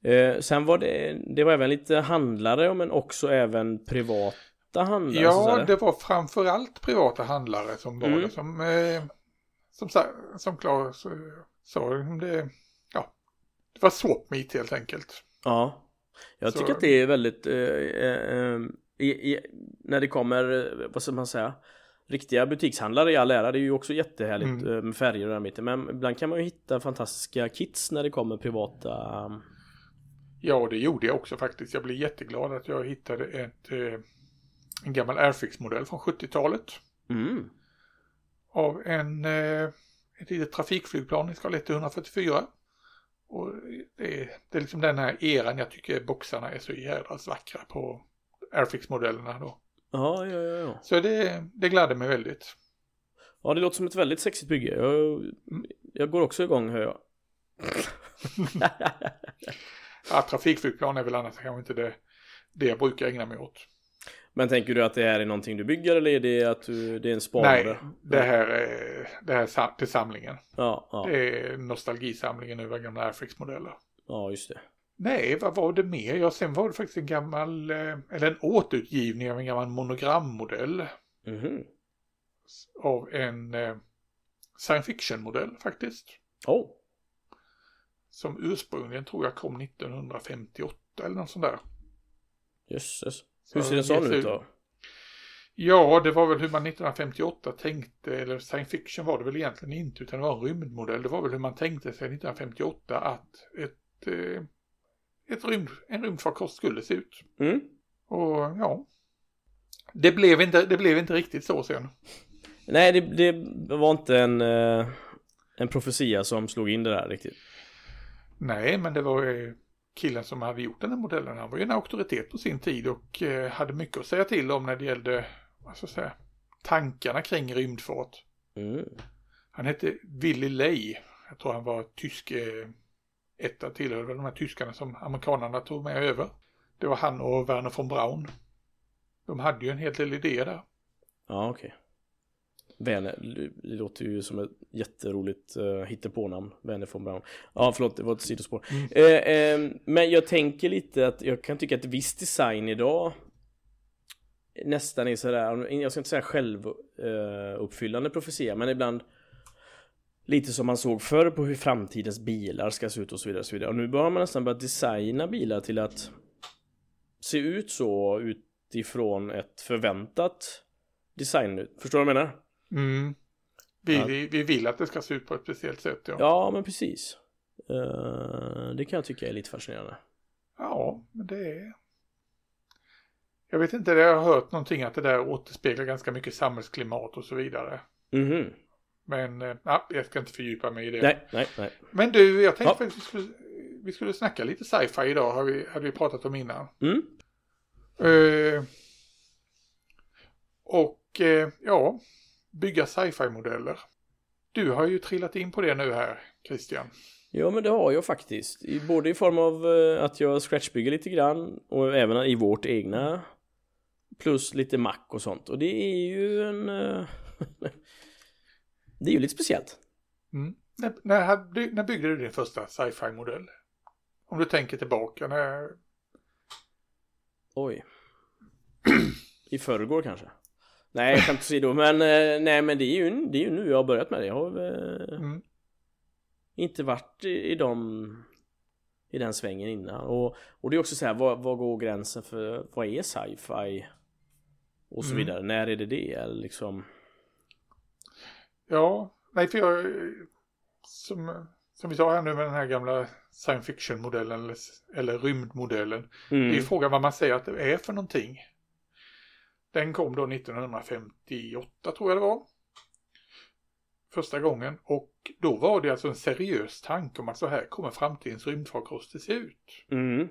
Eh, sen var det, det var även lite handlare, men också även privata handlare. Ja, det var framförallt privata handlare som var Mm. det. Som, eh, som, som Claes eh, sa, det, ja, det var swap meet helt enkelt. Ja, jag Så- tycker att det är väldigt, eh, eh, eh, i, i, när det kommer, eh, vad ska man säga, riktiga butikshandlare i all ära, det är ju också jättehärligt Mm. eh, med färger och mitt i, men ibland kan man ju hitta fantastiska kits när det kommer privata, um, Ja, det gjorde jag också faktiskt. Jag blev jätteglad att jag hittade ett, eh, en gammal Airfix-modell från 70-talet. mm, Av en, eh, ett litet trafikflygplan i skala 144. Och det är, det är liksom den här eran jag tycker boxarna är så jädrans vackra på Airfix-modellerna då. ja, ja, ja, ja. Så det, det gladde mig väldigt. Ja, det låter som ett väldigt sexigt bygge. Jag, jag går också igång hör jag. Ja, trafikflygplan är väl annars kanske inte det, det jag brukar ägna mig åt. Men tänker du att det här är någonting du bygger eller är det att du, det är en sparare? Nej, det här är, det här är till samlingen. Ja, ja, Det är nostalgisamlingen över gamla Airfix-modeller. ja, just det. Nej, vad var det mer? Ja, sen var det faktiskt en gammal, eh, eller en återutgivning av en gammal monogrammodell Mhm. av en eh, science fiction-modell faktiskt. Oh, Som ursprungligen tror jag kom 1958 eller något sånt där. jösses. Hur ser en sån ut då? Ja, det var väl hur man 1958 tänkte, eller science fiction var det väl egentligen inte, utan det var en rymdmodell. Det var väl hur man tänkte sig 1958 att ett, eh, ett rymd, en rymdfarkost skulle se ut. Mm? Och ja, det blev inte, det blev inte riktigt så sen. Nej, det, det var inte en, eh, en profetia som slog in det där riktigt. Nej, men det var eh, killen som hade gjort den här modellen. Han var ju en auktoritet på sin tid och eh, hade mycket att säga till om när det gällde, vad ska jag säga, tankarna kring rymdfart. Mm. Han hette Willy Ley. Jag tror han var tysk eh, etta tillhörde väl de här tyskarna som amerikanerna tog med över. Det var han och Werner von Braun. De hade ju en hel del idéer där. Ja, okej. Werner, det låter ju som ett jätteroligt uh, hittepånamn, Werner von Braun. Ja, förlåt, det var ett sidospår. Mm. Eh, eh, men jag tänker lite att jag kan tycka att viss design idag nästan är sådär, jag ska inte säga självuppfyllande uh, profetia, men ibland lite som man såg förr på hur framtidens bilar ska se ut och så vidare och så vidare. Och nu börjar man nästan börja designa bilar till att se ut så utifrån ett förväntat design. Förstår du vad jag menar? Mm. Vi, Ja. vi, vi vill att det ska se ut på ett speciellt sätt. Ja, Ja, men precis. Eh, det kan jag tycka är lite fascinerande. ja men det är... Jag vet inte, jag har hört någonting att det där återspeglar ganska mycket samhällsklimat och så vidare. Mhm. Men eh, ja, jag ska inte fördjupa mig i det. Nej, nej, nej. Men du, jag tänkte Ja. faktiskt vi skulle, vi skulle snacka lite sci-fi idag, har vi, hade vi pratat om innan. Mm. Eh, och eh, ja, bygga sci-fi-modeller. Du har ju trillat in på det nu här, Christian. Ja, men det har jag faktiskt. Både i form av eh, att jag scratchbygger lite grann och även i vårt egna. Plus lite Mac och sånt. Och det är ju en... eh, det är ju lite speciellt. Mm. När, när, när byggde du din första sci-fi-modell? Om du tänker tillbaka, när, Oj. I förrgår kanske. Nej, jag säga då. Men eh, nej, men det är ju, det är ju nu jag har börjat med det. Jag har eh, mm. inte varit i, i de i den svängen innan. Och, och det är också så här, vad, vad går gränsen för vad är sci-fi? Och så Mm. vidare. När är det det? Eller liksom... Ja, nej för jag, som, som vi sa här nu med den här gamla science fiction-modellen eller, eller rymdmodellen. Det är ju Mm. frågan vad man säger att det är för någonting. Den kom då 1958 tror jag det var. Första gången. Och då var det alltså en seriös tanke om att så här kommer framtidens rymdfarkoster se ut. Mm.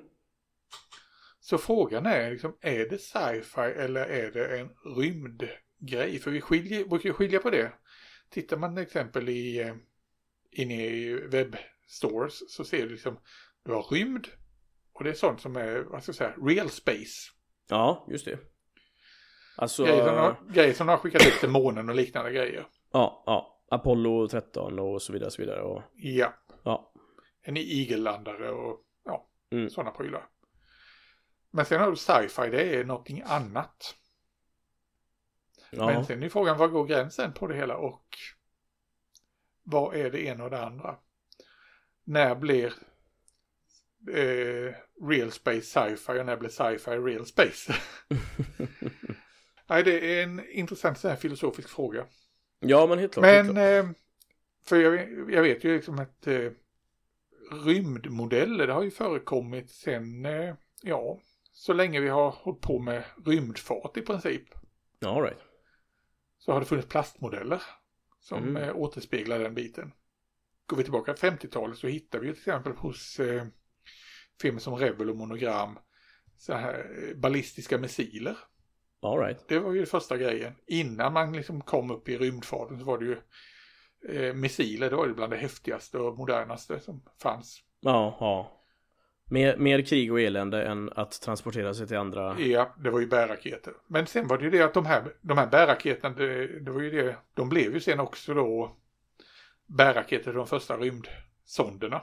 Så frågan är liksom, är det sci-fi eller är det en rymdgrej? För vi skiljer, brukar ju skilja på det. Tittar man till exempel i, eh, inne i webbstores så ser du liksom, du har rymd och det är sånt som är, vad ska jag säga, real space. Ja, just det. Alltså... Grejer som, har, grejer som de har skickat upp till månen och liknande grejer. Ja, ja. Apollo 13 och så vidare, så vidare. Och, Ja, ja. en igellandare och ja, Mm. sådana prylar. Men sen har du sci-fi, det är någonting annat. ja. Men sen är frågan, var går gränsen på det hela och vad är det ena och det andra? När blir eh, real space sci-fi och när blir sci-fi real space? Nej, det är en intressant så här filosofisk fråga. ja, men helt klart. helt Men, klart. eh, för jag, jag vet ju liksom att eh, rymdmodeller, det har ju förekommit sen, eh, ja, så länge vi har hållit på med rymdfart i princip. All right. så har det funnits plastmodeller som Mm. eh, återspeglar den biten. Går vi tillbaka till 50-talet så hittar vi till exempel hos eh, filmer som Rebel och Monogram så här eh, ballistiska missiler. All right. Det var ju första grejen. Innan man liksom kom upp i rymdfarten så var det ju eh, missiler, det var det bland det häftigaste och modernaste som fanns. Ja, ja. Mer, mer krig och elände än att transportera sig till andra. Ja, det var ju bärraketer. Men sen var det ju det att de här, de här bärraketerna, det, det var ju det, de blev ju sen också då bärraketer till de första rymdsonderna.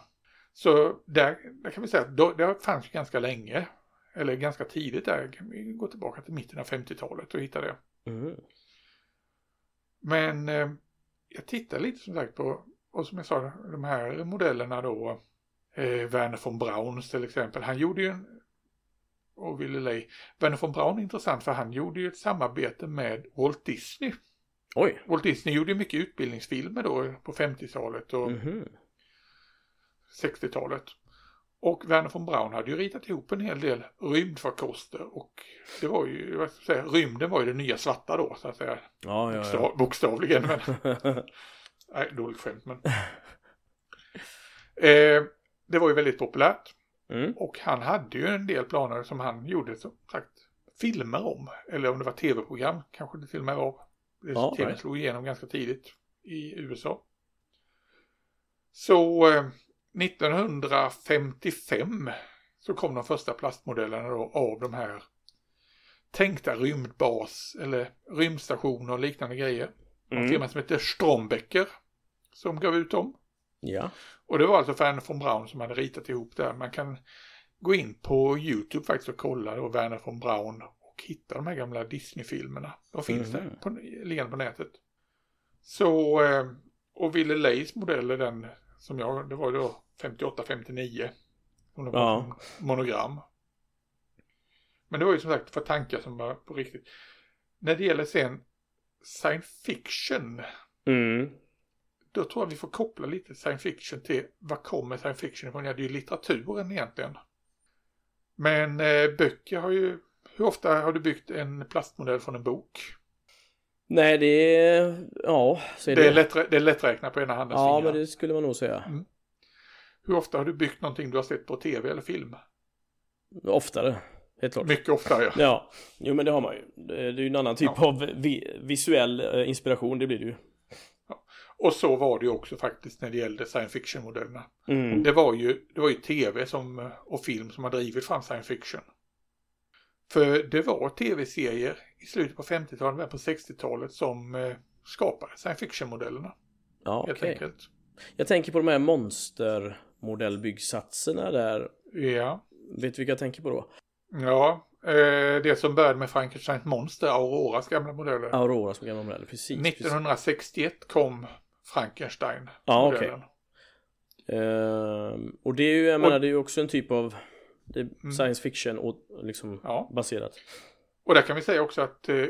Så där, där kan vi säga att det fanns ju ganska länge, eller ganska tidigt där, gå tillbaka till mitten av 50-talet och hitta det. Mm. Men eh, jag tittar lite som sagt på, och som jag sa, de här modellerna då, eh, Werner von Brauns till exempel, han gjorde ju en, och Willy Ley, Werner von Braun är intressant för han gjorde ju ett samarbete med Walt Disney. Oj. Walt Disney gjorde ju mycket utbildningsfilmer då på 50-talet och Mhm. 60-talet. Och Werner von Braun hade ju ritat ihop en hel del rymdfarkoster och det var ju, vad ska jag säga, rymden var ju det nya svarta då så att säga. Ja, ja, Bokstav, bokstavligen men ja. Nej, dåligt skämt men. eh, det var ju väldigt populärt. mm. Och han hade ju en del planer som han gjorde som sagt filmer om. Eller om det var tv-program kanske det till och med var. Det Ja, tv right. slog igenom ganska tidigt i USA. Så eh, 1955 så kom de första plastmodellerna då av de här tänkta rymdbas eller rymdstationer och liknande grejer. En Mm. firma som heter Strombecker som gav ut dem. Ja. Och det var alltså Werner von Braun som hade ritat ihop det. här. Man kan gå in på YouTube faktiskt och kolla då Werner von Braun och hitta de här gamla Disney-filmerna. De finns Mhm. där på, liggande på nätet. Så, eh, och Ville Leys modell är den som jag, det var då 58-59. Som det var Ja. monogram. Men det var ju som sagt för tankar som var på riktigt. När det gäller sen science fiction Mm. då tror jag vi får koppla lite science fiction till vad kommer science fiction ifrån? Ja, det är ju litteraturen egentligen. Men eh, böcker har ju, hur ofta har du byggt en plastmodell från en bok? Nej, det är... Ja, så är Det det. är, lätt, det är lätträknat på ena handens ja, fingrar. men det skulle man nog säga. Hur ofta har du byggt någonting du har sett på tv eller film? Oftare, helt klart. Mycket oftare ja. Ja, jo men det har man ju. Det är ju en annan typ Ja. av vi, visuell eh, inspiration, det blir det ju. Och så var det ju också faktiskt när det gällde science fiction-modellerna. Mm. Det var ju, det var ju tv som, och film som har drivit fram science fiction. För det var tv-serier i slutet på 50-talet, början på 60-talet som eh, skapade science fiction-modellerna. Ja, Helt okej. enkelt. Jag tänker på de här monstermodellbyggsatserna där. Ja, Vet du vilka jag tänker på då? ja eh, det som började med Frankensteins monster, Auroras gamla modeller. Aurora som gamla modeller, precis. precis. 1961 kom Frankenstein. Ja, okej. modellen. Ehm, och det är ju, jag Och- menar, det är ju också en typ av det är Mm. science fiction och liksom Ja. baserat. Och där kan vi säga också att eh,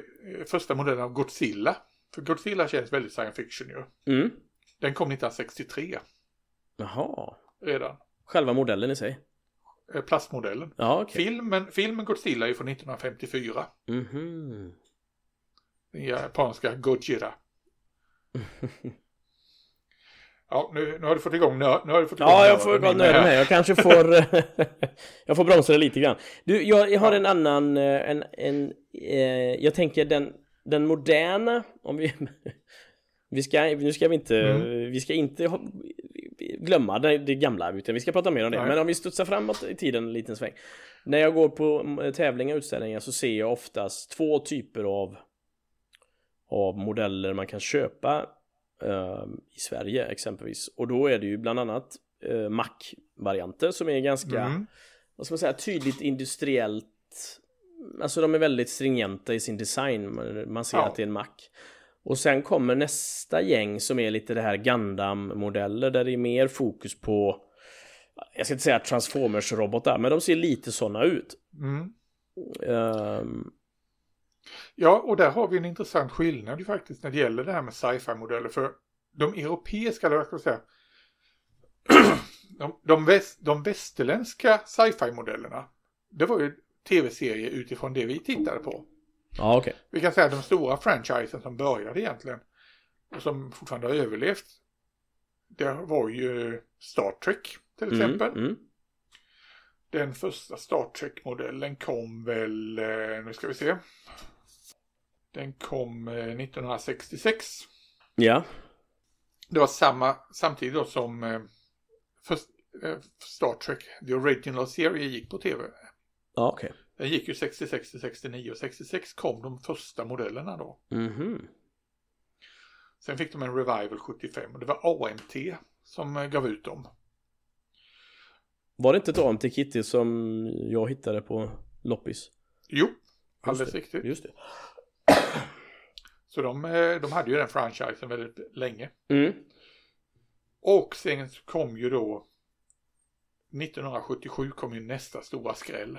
första modellen av Godzilla, för Godzilla känns väldigt science fiction ju. Mm. Den kom 1963 Jaha. redan. Själva modellen i sig? Eh, plastmodellen. Ja, okej. Filmen, filmen Godzilla är från 1954. Mhm. Den japanska Gojira. Ja, nu, nu har du fått igång nö- nu har du fått igång Ja, jag nörden får i vara mig nöjd här. Jag kanske får... jag får bromsa det lite grann. Du, jag, jag har en annan... eh, En, en, eh, jag tänker den, den moderna... Om vi... Vi ska, nu ska vi inte, Mm. vi ska inte ha, glömma det, det gamla, utan vi ska prata mer om det. Nej. Men om vi studsar framåt i tiden en liten sväng. När jag går på mm, tävlingar och utställningar så ser jag oftast två typer av, av modeller man kan köpa i Sverige exempelvis. Och då är det ju bland annat eh, Mac-varianter som är ganska, Mm. vad ska man säga, tydligt industriellt. Alltså de är väldigt stringenta i sin design. Man, ser Ja. att det är en Mac. Och sen kommer nästa gäng som är lite det här Gundam-modeller där det är mer fokus på jag ska inte säga Transformers-robotar, men de ser lite sådana ut. Mm. Ehm, Ja, och där har vi en intressant skillnad ju faktiskt när det gäller det här med sci-fi-modeller. För de europeiska, eller vad ska jag säga, de, de, väst, de västerländska sci-fi-modellerna, det var ju tv-serier utifrån det vi tittade på. ja, okej. Vi kan säga de stora franchisen som började egentligen och som fortfarande har överlevt, det var ju Star Trek till exempel. Mm, mm. Den första Star Trek-modellen kom väl, eh, nu ska vi se. Den kom eh, 1966. Ja, Det var samma, samtidigt då som eh, först, eh, Star Trek, the original serie gick på tv. ja okej. Den gick ju 66 till 69 och 66 kom de första modellerna då. Mhm. Sen fick de en revival 75 och det var AMT som eh, gav ut dem. Var det inte ett AMT Kitty som jag hittade på loppis? Jo, Just alldeles det, riktigt. Just det. Så de, eh, de hade ju den franchisen väldigt länge. Mm. Och sen kom ju då 1977 kom ju nästa stora skräll.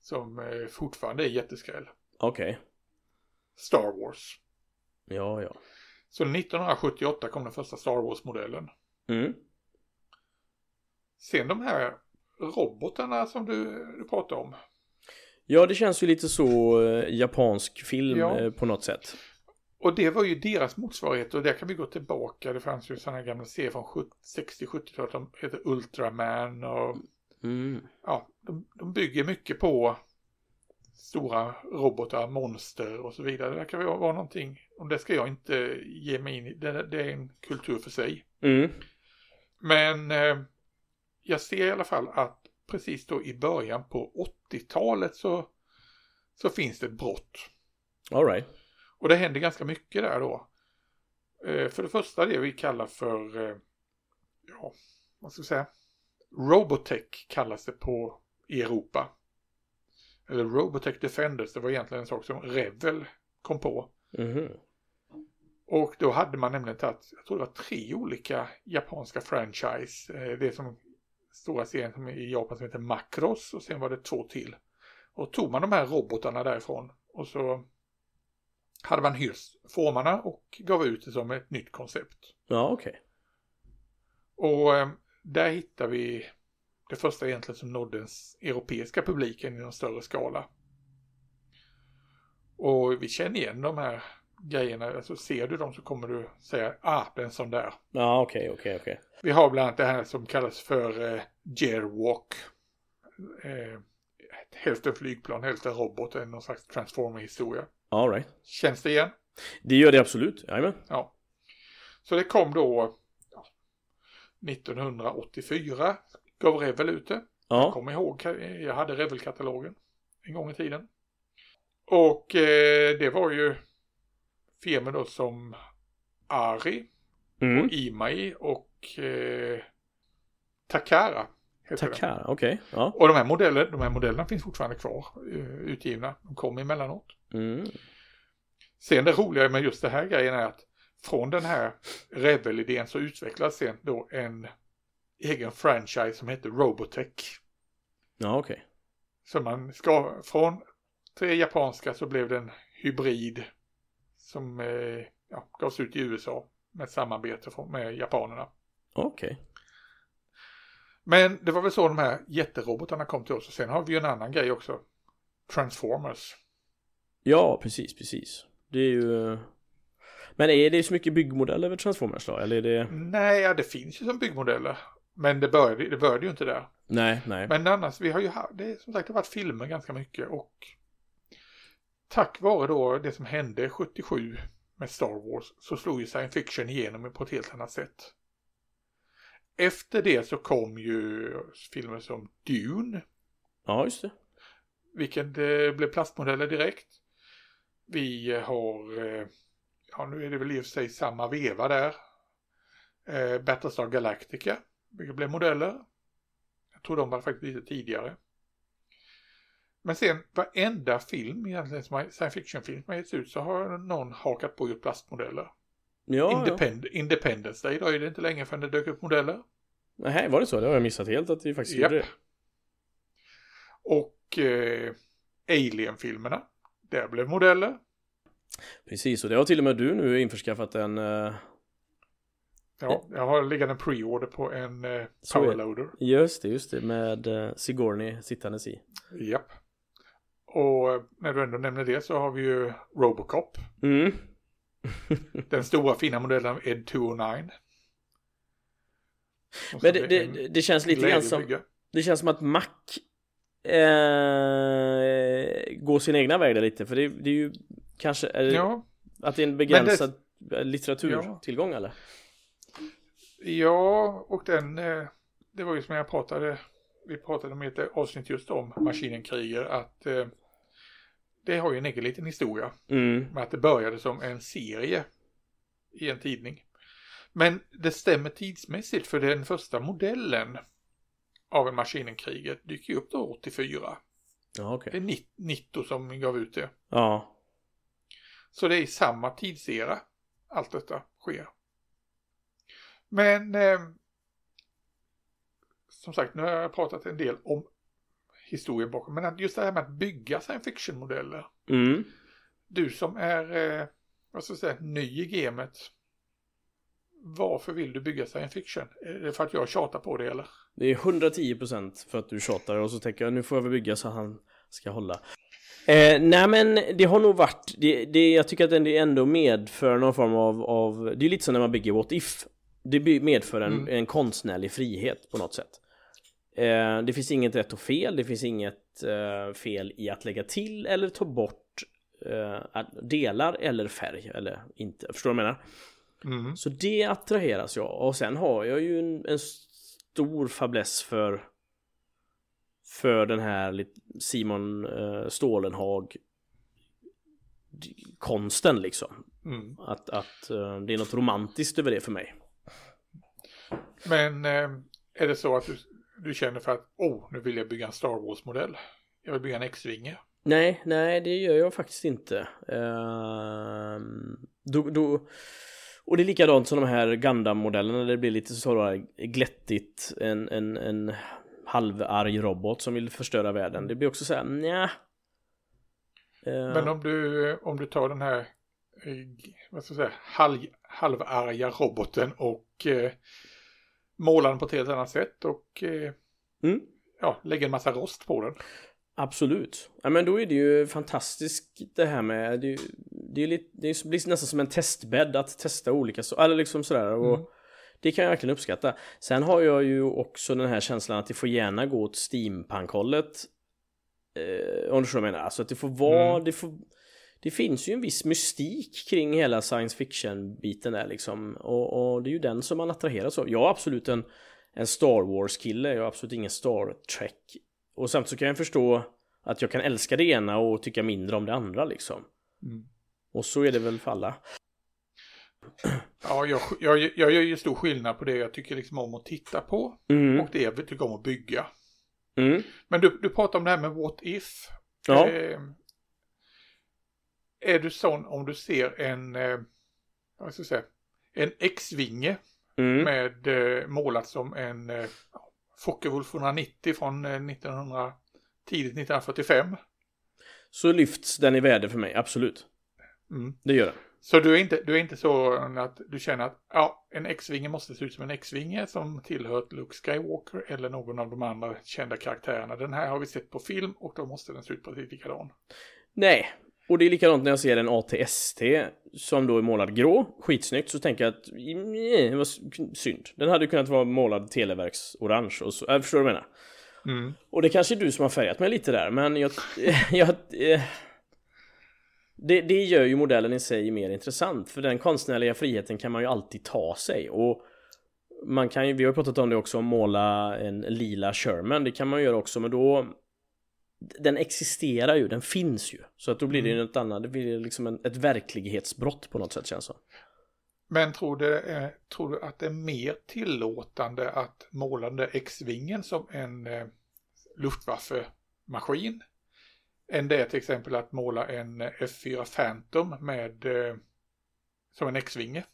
Som eh, fortfarande är jätteskräll. Okej. Star Wars. Ja, ja. Så 1978 kom den första Star Wars-modellen. Mm. Sen de här robotarna som du, du pratade om. Ja, det känns ju lite så eh, japansk film Ja. eh, på något sätt. Och det var ju deras motsvarighet och där kan vi gå tillbaka. Det fanns ju sådana gamla serier från 60-70-talet. De heter Ultraman och Mm. ja, de, de bygger mycket på stora robotar, monster och så vidare. Det verkar vara någonting, och det ska jag inte ge mig in i, det, det är en kultur för sig. Mm. Men eh, jag ser i alla fall att precis då i början på 80-talet så, så finns det ett brott. All right. Och det händer ganska mycket där då. Eh, för det första det vi kallar för, eh, ja, vad ska jag säga, Robotech kallas det på i Europa. Eller Robotech Defenders, det var egentligen en sak som Revel kom på. Mhm. Och då hade man nämligen tagit, jag tror det var tre olika japanska franchise. Eh, Det som stora serien i Japan som heter Macros och sen var det två till. Och tog man de här robotarna därifrån och så hade man hyrt formarna och gav ut det som ett nytt koncept. Ja, okej. Och eh, där hittar vi det första egentligen som nådde den europeiska publiken i någon större skala. Och vi känner igen de här grejerna, alltså ser du dem så kommer du säga ah, det är en sån där. Ja, okej, okej, okej. Vi har bland annat det här som kallas för eh, Gearwalk. Eh, hälften flygplan, hälften robot, en någon slags transformer-historia. All right. Känns det igen? Det gör det absolut. Jajamän. Ja. Så det kom då ja, 1984. Gav Revel ut det. Jag Ja. kommer ihåg, jag hade Revel-katalogen en gång i tiden. Och eh, det var ju firmor då som Ari, Mm. Imai och eh, Takara. Takara, okej. Ja. Och de här, modeller, de här modellerna finns fortfarande kvar eh, utgivna. De kommer emellanåt. Mm. Sen det roliga med just det här grejen är att från den här Rebel-idén så utvecklas sen då en egen franchise som heter Robotech. Ja, okej. Så man ska, från tre japanska så blev det en hybrid som eh, ja, gavs ut i USA med samarbete med japanerna. Okej. Men det var väl så de här jätterobotarna kom till oss och sen har vi ju en annan grej också. Transformers. Ja, precis, precis. Det är ju... Men är det så mycket byggmodeller över Transformers då? Eller är det... Nej, ja, det finns ju som byggmodeller. Men det började, det började ju inte där. Nej, nej. Men annars, vi har ju haft, det är som sagt det har varit filmer ganska mycket och tack vare då det som hände 77 med Star Wars så slog ju science fiction igenom på ett helt annat sätt. Efter det så kom ju filmer som Dune, Ja, just det. vilket eh, blev plastmodeller direkt. Vi har, eh, ja nu är det väl i och för sig samma veva där, eh, Battlestar Galactica, vilket blev modeller. Jag tror de var faktiskt lite tidigare. Men sen varenda film egentligen science fiction-film som har getts ut så har någon hakat på gjort plastmodeller. Ja, ja. Independ- Independence Day dröjde inte länge förrän det dök upp modeller. Nej, var det så? Det har jag missat helt att vi faktiskt Japp. gjorde det. Och eh, Alien-filmerna, där blev modeller. Precis, och det har till och med du nu införskaffat en... eh, Ja, jag har liggande en pre-order på en det. powerloader. Just det, just det, med uh, Sigourney sittandes i. Japp. Och när du ändå nämner det så har vi ju Robocop. Mm. Den stora fina modellen av Ed 209. Som Men det, det, det känns lite grann som... Det känns som att Mac eh, går sin egna väg där lite, för det, det är ju kanske... Är det, Ja, Att det är en begränsad litteraturtillgång eller? ja, och den, eh, det var ju som jag pratade, vi pratade om ett avsnitt just om Maskinen Kriger, att eh, det har ju en egen liten historia. Mm. med att det började som en serie i en tidning. Men det stämmer tidsmässigt för den första modellen av en Maskinenkriget dyker ju upp då 84. Ja, okej. Det är Nit- Nitto som gav ut det. Ja. Så det är i samma tidsera allt detta sker. Men eh, som sagt, nu har jag pratat en del om historien bakom. Men just det här med att bygga science fiction-modeller. Mm. Du som är, eh, vad ska jag säga, ny i gamet. Varför vill du bygga science fiction? Är det för att jag tjatar på det eller? Det är 110% för att du tjatar och så tänker jag nu får jag väl bygga så han ska hålla. Eh, nej men det har nog varit, det, det, jag tycker att det ändå medför någon form av, av det är lite som när man bygger What If. Det medför en, Mm. en konstnärlig frihet på något sätt. Eh, det finns inget rätt och fel, det finns inget eh, fel i att lägga till eller ta bort eh, delar eller färg eller inte. Förstår du vad jag menar? Mm. Så det attraheras jag och sen har jag ju en, en stor fäbless för för den här Simon uh, Stålenhag konsten liksom. Mm. Att, att uh, det är något romantiskt över det för mig. Men uh, är det så att du, du känner för att oh, nu vill jag bygga en Star Wars-modell. Jag vill bygga en X-vinge. Nej, nej det gör jag faktiskt inte. Uh, då, då, och det är likadant som de här Gundam-modellerna, det blir lite så glättigt, en, en, en halvarg robot som vill förstöra världen. Det blir också så här, nja. Men om du, om du tar den här, eh, vad ska jag säga, halv, halvarga roboten och eh, målar den på ett helt annat sätt och eh, mm. ja, lägger en massa rost på den. Absolut. Ja men då är det ju fantastiskt det här med det, det, är lite, det blir nästan som en testbädd att testa olika så, eller liksom sådär och mm. det kan jag verkligen uppskatta. Sen har jag ju också den här känslan att det får gärna gå åt steampunk-hållet. Eh, om du förstår vad jag menar. Alltså att det får vara, mm. det får det finns ju en viss mystik kring hela science fiction biten där liksom och, och det är ju den som man attraheras av. Jag är absolut en, en Star Wars kille, jag är absolut ingen Star Trek och samtidigt så kan jag förstå att jag kan älska det ena och tycka mindre om det andra liksom. Mm. Och så är det väl för alla. Ja, jag, jag, jag gör ju stor skillnad på det jag tycker liksom om att titta på mm. och det jag tycker om att bygga. Mm. Men du, du pratar om det här med what if. Ja. Eh, är du sån om du ser en, eh, vad ska jag säga, en X-vinge mm. med eh, målat som en eh, Focke-Wulf 190 från 1900, eh, tidigt 1945. Så lyfts den i värde för mig, absolut. Mm. Det gör den. Så du är, inte, du är inte så att du känner att ja, en X-vinge måste se ut som en X-vinge som tillhört Luke Skywalker eller någon av de andra kända karaktärerna. Den här har vi sett på film och då måste den se ut precis likadan. Nej, och det är likadant när jag ser en ATST som då är målad grå, skitsnyggt, så tänker jag att det var synd. Den hade kunnat vara målad televerks orange och så, jag förstår du vad jag menar? Mm. Och det kanske är du som har färgat mig lite där, men jag... jag det, det gör ju modellen i sig mer intressant, för den konstnärliga friheten kan man ju alltid ta sig och man kan ju, vi har pratat om det också, måla en lila Sherman, det kan man göra också, men då den existerar ju, den finns ju. Så att då blir det ju mm. något annat, det blir liksom en, ett verklighetsbrott på något sätt känns det Men tror du, eh, tror du att det är mer tillåtande att måla den där X-vingen som en eh, Luftwaffe-maskin än det till exempel att måla en F4 Phantom med eh, som en X-vinge?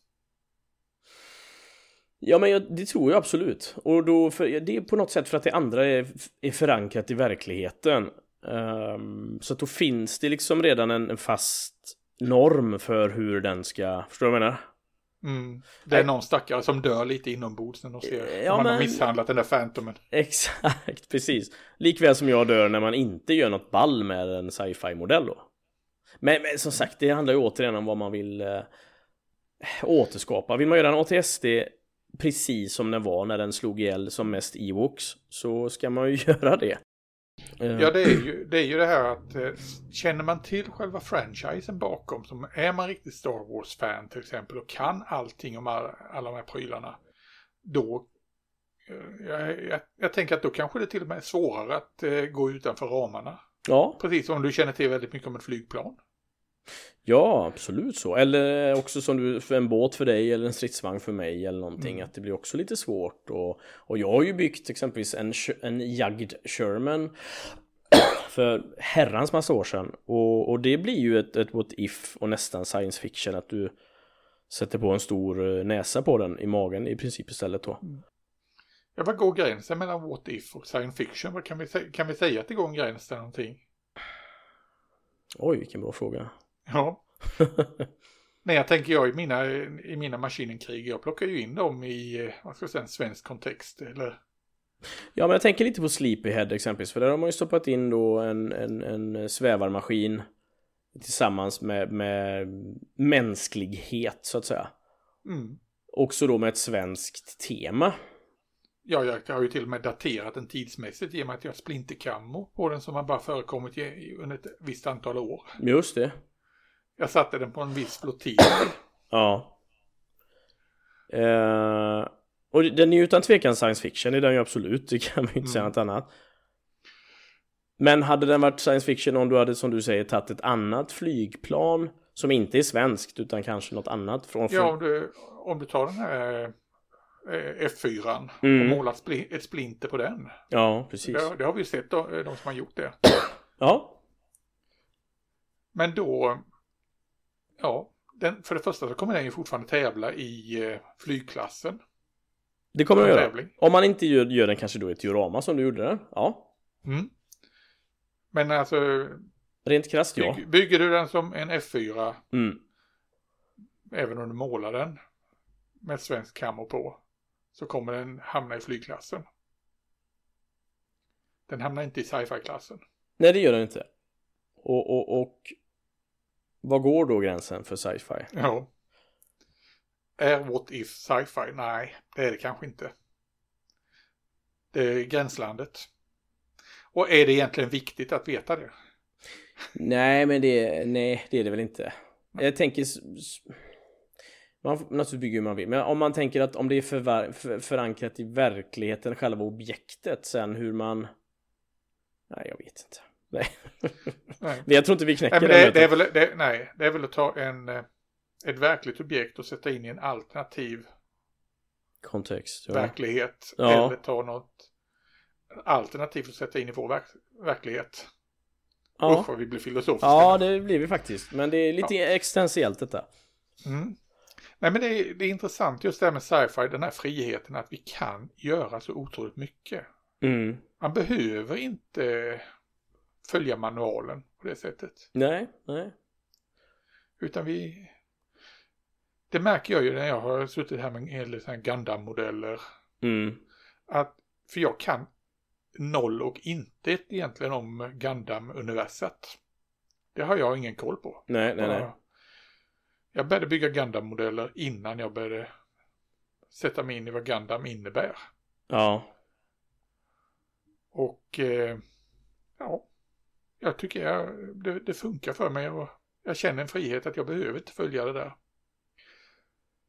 Ja men jag, det tror jag absolut. Och då, för, det är på något sätt för att det andra är, är förankrat i verkligheten. Um, så att då finns det liksom redan en, en, fast norm för hur den ska, förstår du vad jag menar? Mm. Det är någon stackare som dör lite inombords när de ser ja, man men... har misshandlat den där Phantomen. Exakt, precis. Likväl som jag dör när man inte gör något ball med en sci-fi modell då. Men, men, som sagt, det handlar ju återigen om vad man vill äh, återskapa. Vill man göra en ATSD precis som den var när den slog ihjäl som mest Ewoks så ska man ju göra det. Ja, det är ju det, är ju det här att eh, känner man till själva franchisen bakom, som är man riktigt Star Wars-fan till exempel och kan allting om alla, alla de här prylarna, då eh, jag, jag, jag, tänker att då kanske det till och med är svårare att eh, gå utanför ramarna. Ja. Precis som du känner till väldigt mycket om ett flygplan. Ja, absolut så. Eller också som du, för en båt för dig eller en stridsvagn för mig eller någonting. Mm. Att det blir också lite svårt. Och, och jag har ju byggt exempelvis en, en Jagd Sherman för herrans massa år sedan. Och, och det blir ju ett, ett what if och nästan science fiction att du sätter på en stor eh, näsa på den i magen i princip istället då. Mm. Ja, vad går gränsen mellan what if och science fiction? Kan vi, kan vi säga att det går en gräns där någonting? Oj, vilken bra fråga. Ja. Nej, jag tänker jag i mina, i mina maskinenkrig, jag plockar ju in dem i, vad ska jag säga, en svensk kontext, eller? Ja, men jag tänker lite på Sleepyhead exempelvis, för där har man ju stoppat in då en, en, en svävarmaskin tillsammans med, med mänsklighet, så att säga. Mm. Också då med ett svenskt tema. Ja, jag har ju till och med daterat den tidsmässigt med att jag har splinterkammo på den som har bara förekommit under ett visst antal år. Just det. Jag satte den på en viss flottilj. Ja. Eh, och den är ju utan tvekan science fiction, det är den ju absolut, det kan man ju inte säga Mm. något annat. Men hade den varit science fiction om du hade som du säger tagit ett annat flygplan som inte är svenskt utan kanske något annat från... Ja, om du, om du tar den här eh, F4 Mm. och målat spli, ett splinter på den. ja precis. Det, det har vi ju sett då, de som har gjort det. Ja, Men då, ja, den, för det första så kommer den ju fortfarande tävla i eh, flygklassen. det kommer den En göra. Om man inte gör, gör den kanske då i ett diorama som du gjorde den. Ja, Mm. Men alltså, rent krasst ja. bygg, bygger du den som en F4, Mm. även om du målar den med svensk kammo på, så kommer den hamna i flygklassen. Den hamnar inte i sci-fi-klassen. Nej, det gör den inte. Och, och, och vad går då gränsen för sci-fi? Ja. Är What If sci-fi? Nej, det är det kanske inte. Det är gränslandet. Och är det egentligen viktigt att veta det? Nej, men det, nej, det är det väl inte. Jag tänker... Man naturligtvis bygga hur man vill, men om man tänker att om det är förvar- för, förankrat i verkligheten, själva objektet, sen hur man... Nej, jag vet inte. Nej. Nej. Jag tror inte vi Nej, knäcker den det, det, är väl, det, nej, det är väl att ta en, eh, ett verkligt objekt och sätta in i en alternativ Kontext. Ja. verklighet. Ja. Eller ta något alternativt och sätta in i vår verk, verklighet. Ja. Usch vad vi blir filosofiska. ja, det blir vi faktiskt. Men det är lite existentiellt detta. Mm. Nej men det är, det är intressant just det här med sci-fi, den här friheten att vi kan göra så otroligt mycket. Mm. Man behöver inte följa manualen på det sättet. Nej, nej. Utan vi... Det märker jag ju när jag har suttit här med en hel del Gundam-modeller. Mm. Att, för jag kan noll och inte egentligen om Gundam-universet. Det har jag ingen koll på. Nej, nej, nej. Jag började bygga Gundam-modeller innan jag började sätta mig in i vad Gundam innebär. Ja. Och eh, ja, jag tycker jag, det, det funkar för mig och jag känner en frihet att jag behöver inte följa det där.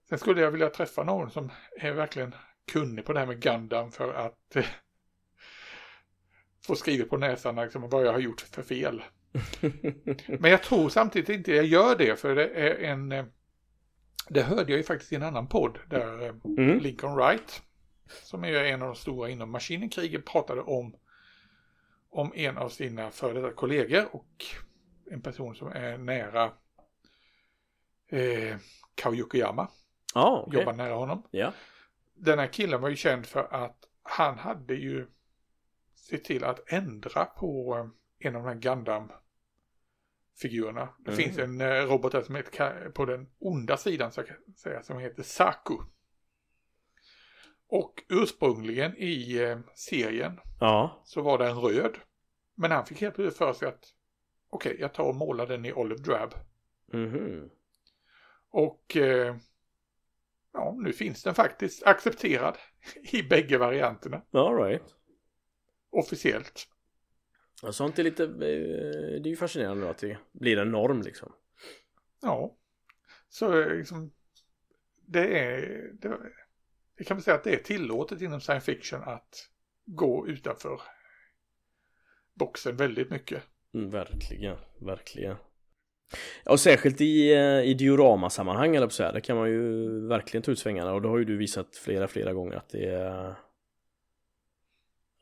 Sen skulle jag vilja träffa någon som är verkligen kunnig på det här med Gundam för att eh, få skrivet på näsan liksom, vad jag har gjort för fel. Men jag tror samtidigt inte jag gör det för det är en eh, det hörde jag ju faktiskt i en annan podd där eh, Mm. Lincoln Wright som är en av de stora inom maskinenkriget pratade om om en av sina före detta kollegor och en person som är nära eh, Kao Yokoyama, Ja, okej. jobbar nära honom. Ja. Den här killen var ju känd för att han hade ju sett till att ändra på eh, en av de här Gundam figurerna. Det Mm. finns en eh, robot där som heter, på den onda sidan så jag kan säga, som heter Saku. Och ursprungligen i eh, serien Ja. så var den röd. Men han fick helt plötsligt för sig att okej, jag tar och målar den i Olive Drab. Mhm. Och eh, ja, nu finns den faktiskt accepterad i bägge varianterna All right. officiellt. Och sånt är lite, eh, det är ju fascinerande då att det blir en norm liksom. Ja, så eh, liksom det är, det, det kan man säga att det är tillåtet inom science fiction att gå utanför boxen väldigt mycket. Mm, verkligen, verkligen. Och särskilt i, eh, i dioramasammanhang eller så här, där kan man ju verkligen ta ut svängarna och det har ju du visat flera, flera gånger att det är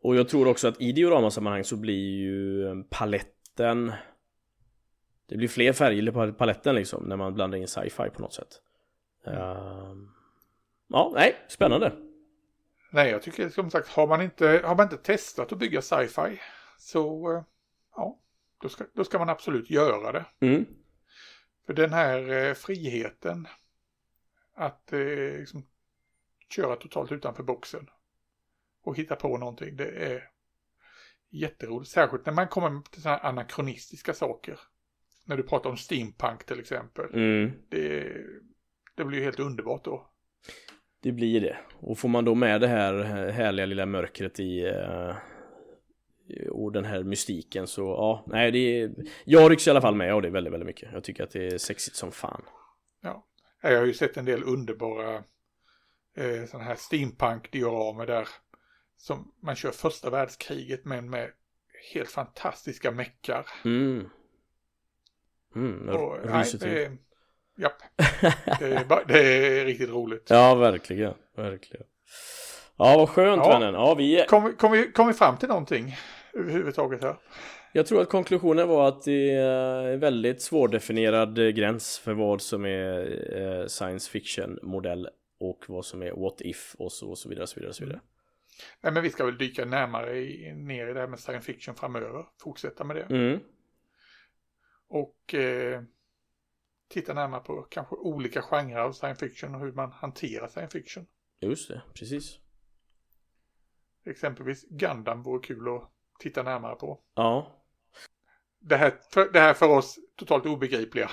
Och jag tror också att i dioramasammanhang så blir ju paletten Det blir fler färger på paletten liksom när man blandar in sci-fi på något sätt Ehm, Ja, nej, spännande Nej, jag tycker som sagt, har man inte, har man inte testat att bygga sci-fi så eh, ja, då ska, då ska man absolut göra det. mm. För den här eh, friheten att eh, liksom, köra totalt utanför boxen och hitta på någonting, det är jätteroligt. Särskilt när man kommer till sådana här anakronistiska saker. När du pratar om steampunk till exempel. Mm. Det, det blir ju helt underbart då. Det blir det. Och får man då med det här härliga lilla mörkret i uh, och den här mystiken så ja, nej det är, jag rycks i alla fall med av det väldigt, väldigt mycket. Jag tycker att det är sexigt som fan. Ja, jag har ju sett en del underbara eh, sådana här steampunk-dioramer där som man kör första världskriget men med helt fantastiska meckar. Mm. Mm, och, nej, det, japp. det, är, det är riktigt roligt. Ja, verkligen, verkligen. Ja, vad skönt ja. vännen. Ja, vi... Kom, kom, vi, kom vi fram till någonting överhuvudtaget här? Jag tror att konklusionen var att det är en väldigt svårdefinierad gräns för vad som är eh, science fiction modell och vad som är what if och så, och så vidare. Så vidare, så vidare. Nej, men vi ska väl dyka närmare i, ner i det här med science fiction framöver. Fortsätta med det. Mm. Och eh, titta närmare på kanske olika genrer av science fiction och hur man hanterar science fiction. Just det, precis. Exempelvis Gundam vore kul att titta närmare på. Ja. Det här, för, det här för oss totalt obegripliga.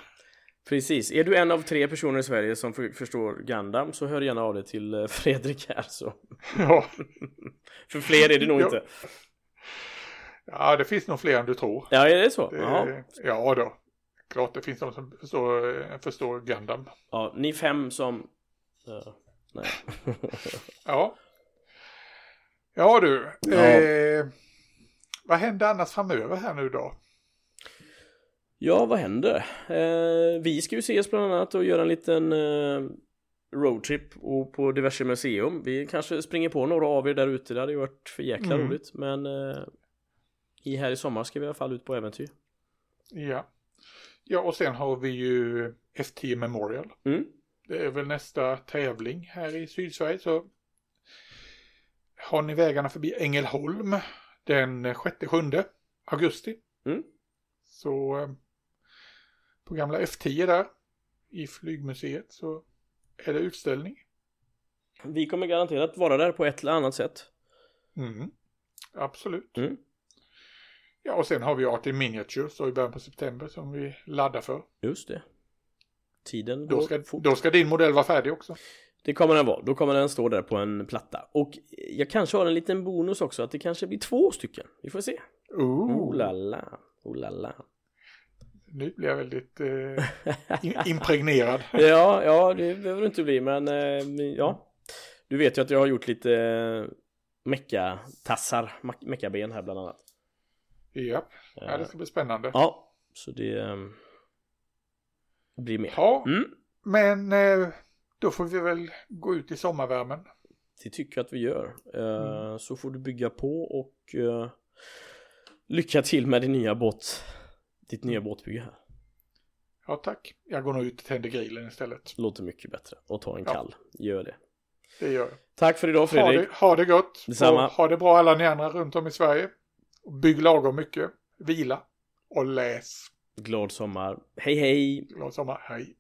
Precis. Är du en av tre personer i Sverige som förstår Gundam så hör gärna av dig till eh, Fredrik här så. Ja. för fler är det nog ja. inte. Ja, det finns nog fler än du tror. Ja, är det så? Det, ja då. Klart det finns de som förstår, eh, förstår Gundam. Ja, ni fem som... Uh, nej. ja. Ja du. Ja. Eh, vad händer annars framöver här nu då? Ja, vad händer? Eh, vi ska ju ses bland annat och göra en liten eh, roadtrip och på diverse museum. Vi kanske springer på några av er där ute. Det hade ju varit för jäkla mm. roligt. Men eh, i här i sommar ska vi i alla fall ut på äventyr. Ja. Ja, och sen har vi ju F10 Memorial. Mm. Det är väl nästa tävling här i Sydsverige. Så har ni vägarna förbi Ängelholm den 6-7 augusti. Mm. Så eh, på gamla F10 där i flygmuseet så är det utställning. Vi kommer garanterat vara där på ett eller annat sätt. Mm. Absolut. Mm. Ja, och sen har vi Art in Miniature så i början på september som vi laddar för. Just det. Tiden då ska, fort. Då ska din modell vara färdig också. Det kommer den vara. Då kommer den stå där på en platta. Och jag kanske har en liten bonus också att det kanske blir två stycken. Vi får se. Ooh. Oh la la. Oh la la. Nu blir jag väldigt eh, impregnerad. ja, ja, det behöver du inte bli, men eh, ja. Du vet ju att jag har gjort lite eh, mecka-tassar, meckaben här bland annat. Ja, ja, det ska bli spännande. Ja, så det eh, blir mer. Ja, mm. men eh, då får vi väl gå ut i sommarvärmen. Det tycker jag att vi gör. Eh, mm. Så får du bygga på och eh, lycka till med din nya båt. Ditt nya båtbygge här. Ja tack. Jag går nog ut och tänder grillen istället. Låter mycket bättre. Och ta en ja. kall. Gör det. Det gör jag. Tack för idag Fredrik. Ha det, ha det gott. Detsamma. Och ha det bra alla ni andra runt om i Sverige. Bygg lagom mycket. Vila. Och läs. Glad sommar. Hej hej. Glad sommar. Hej.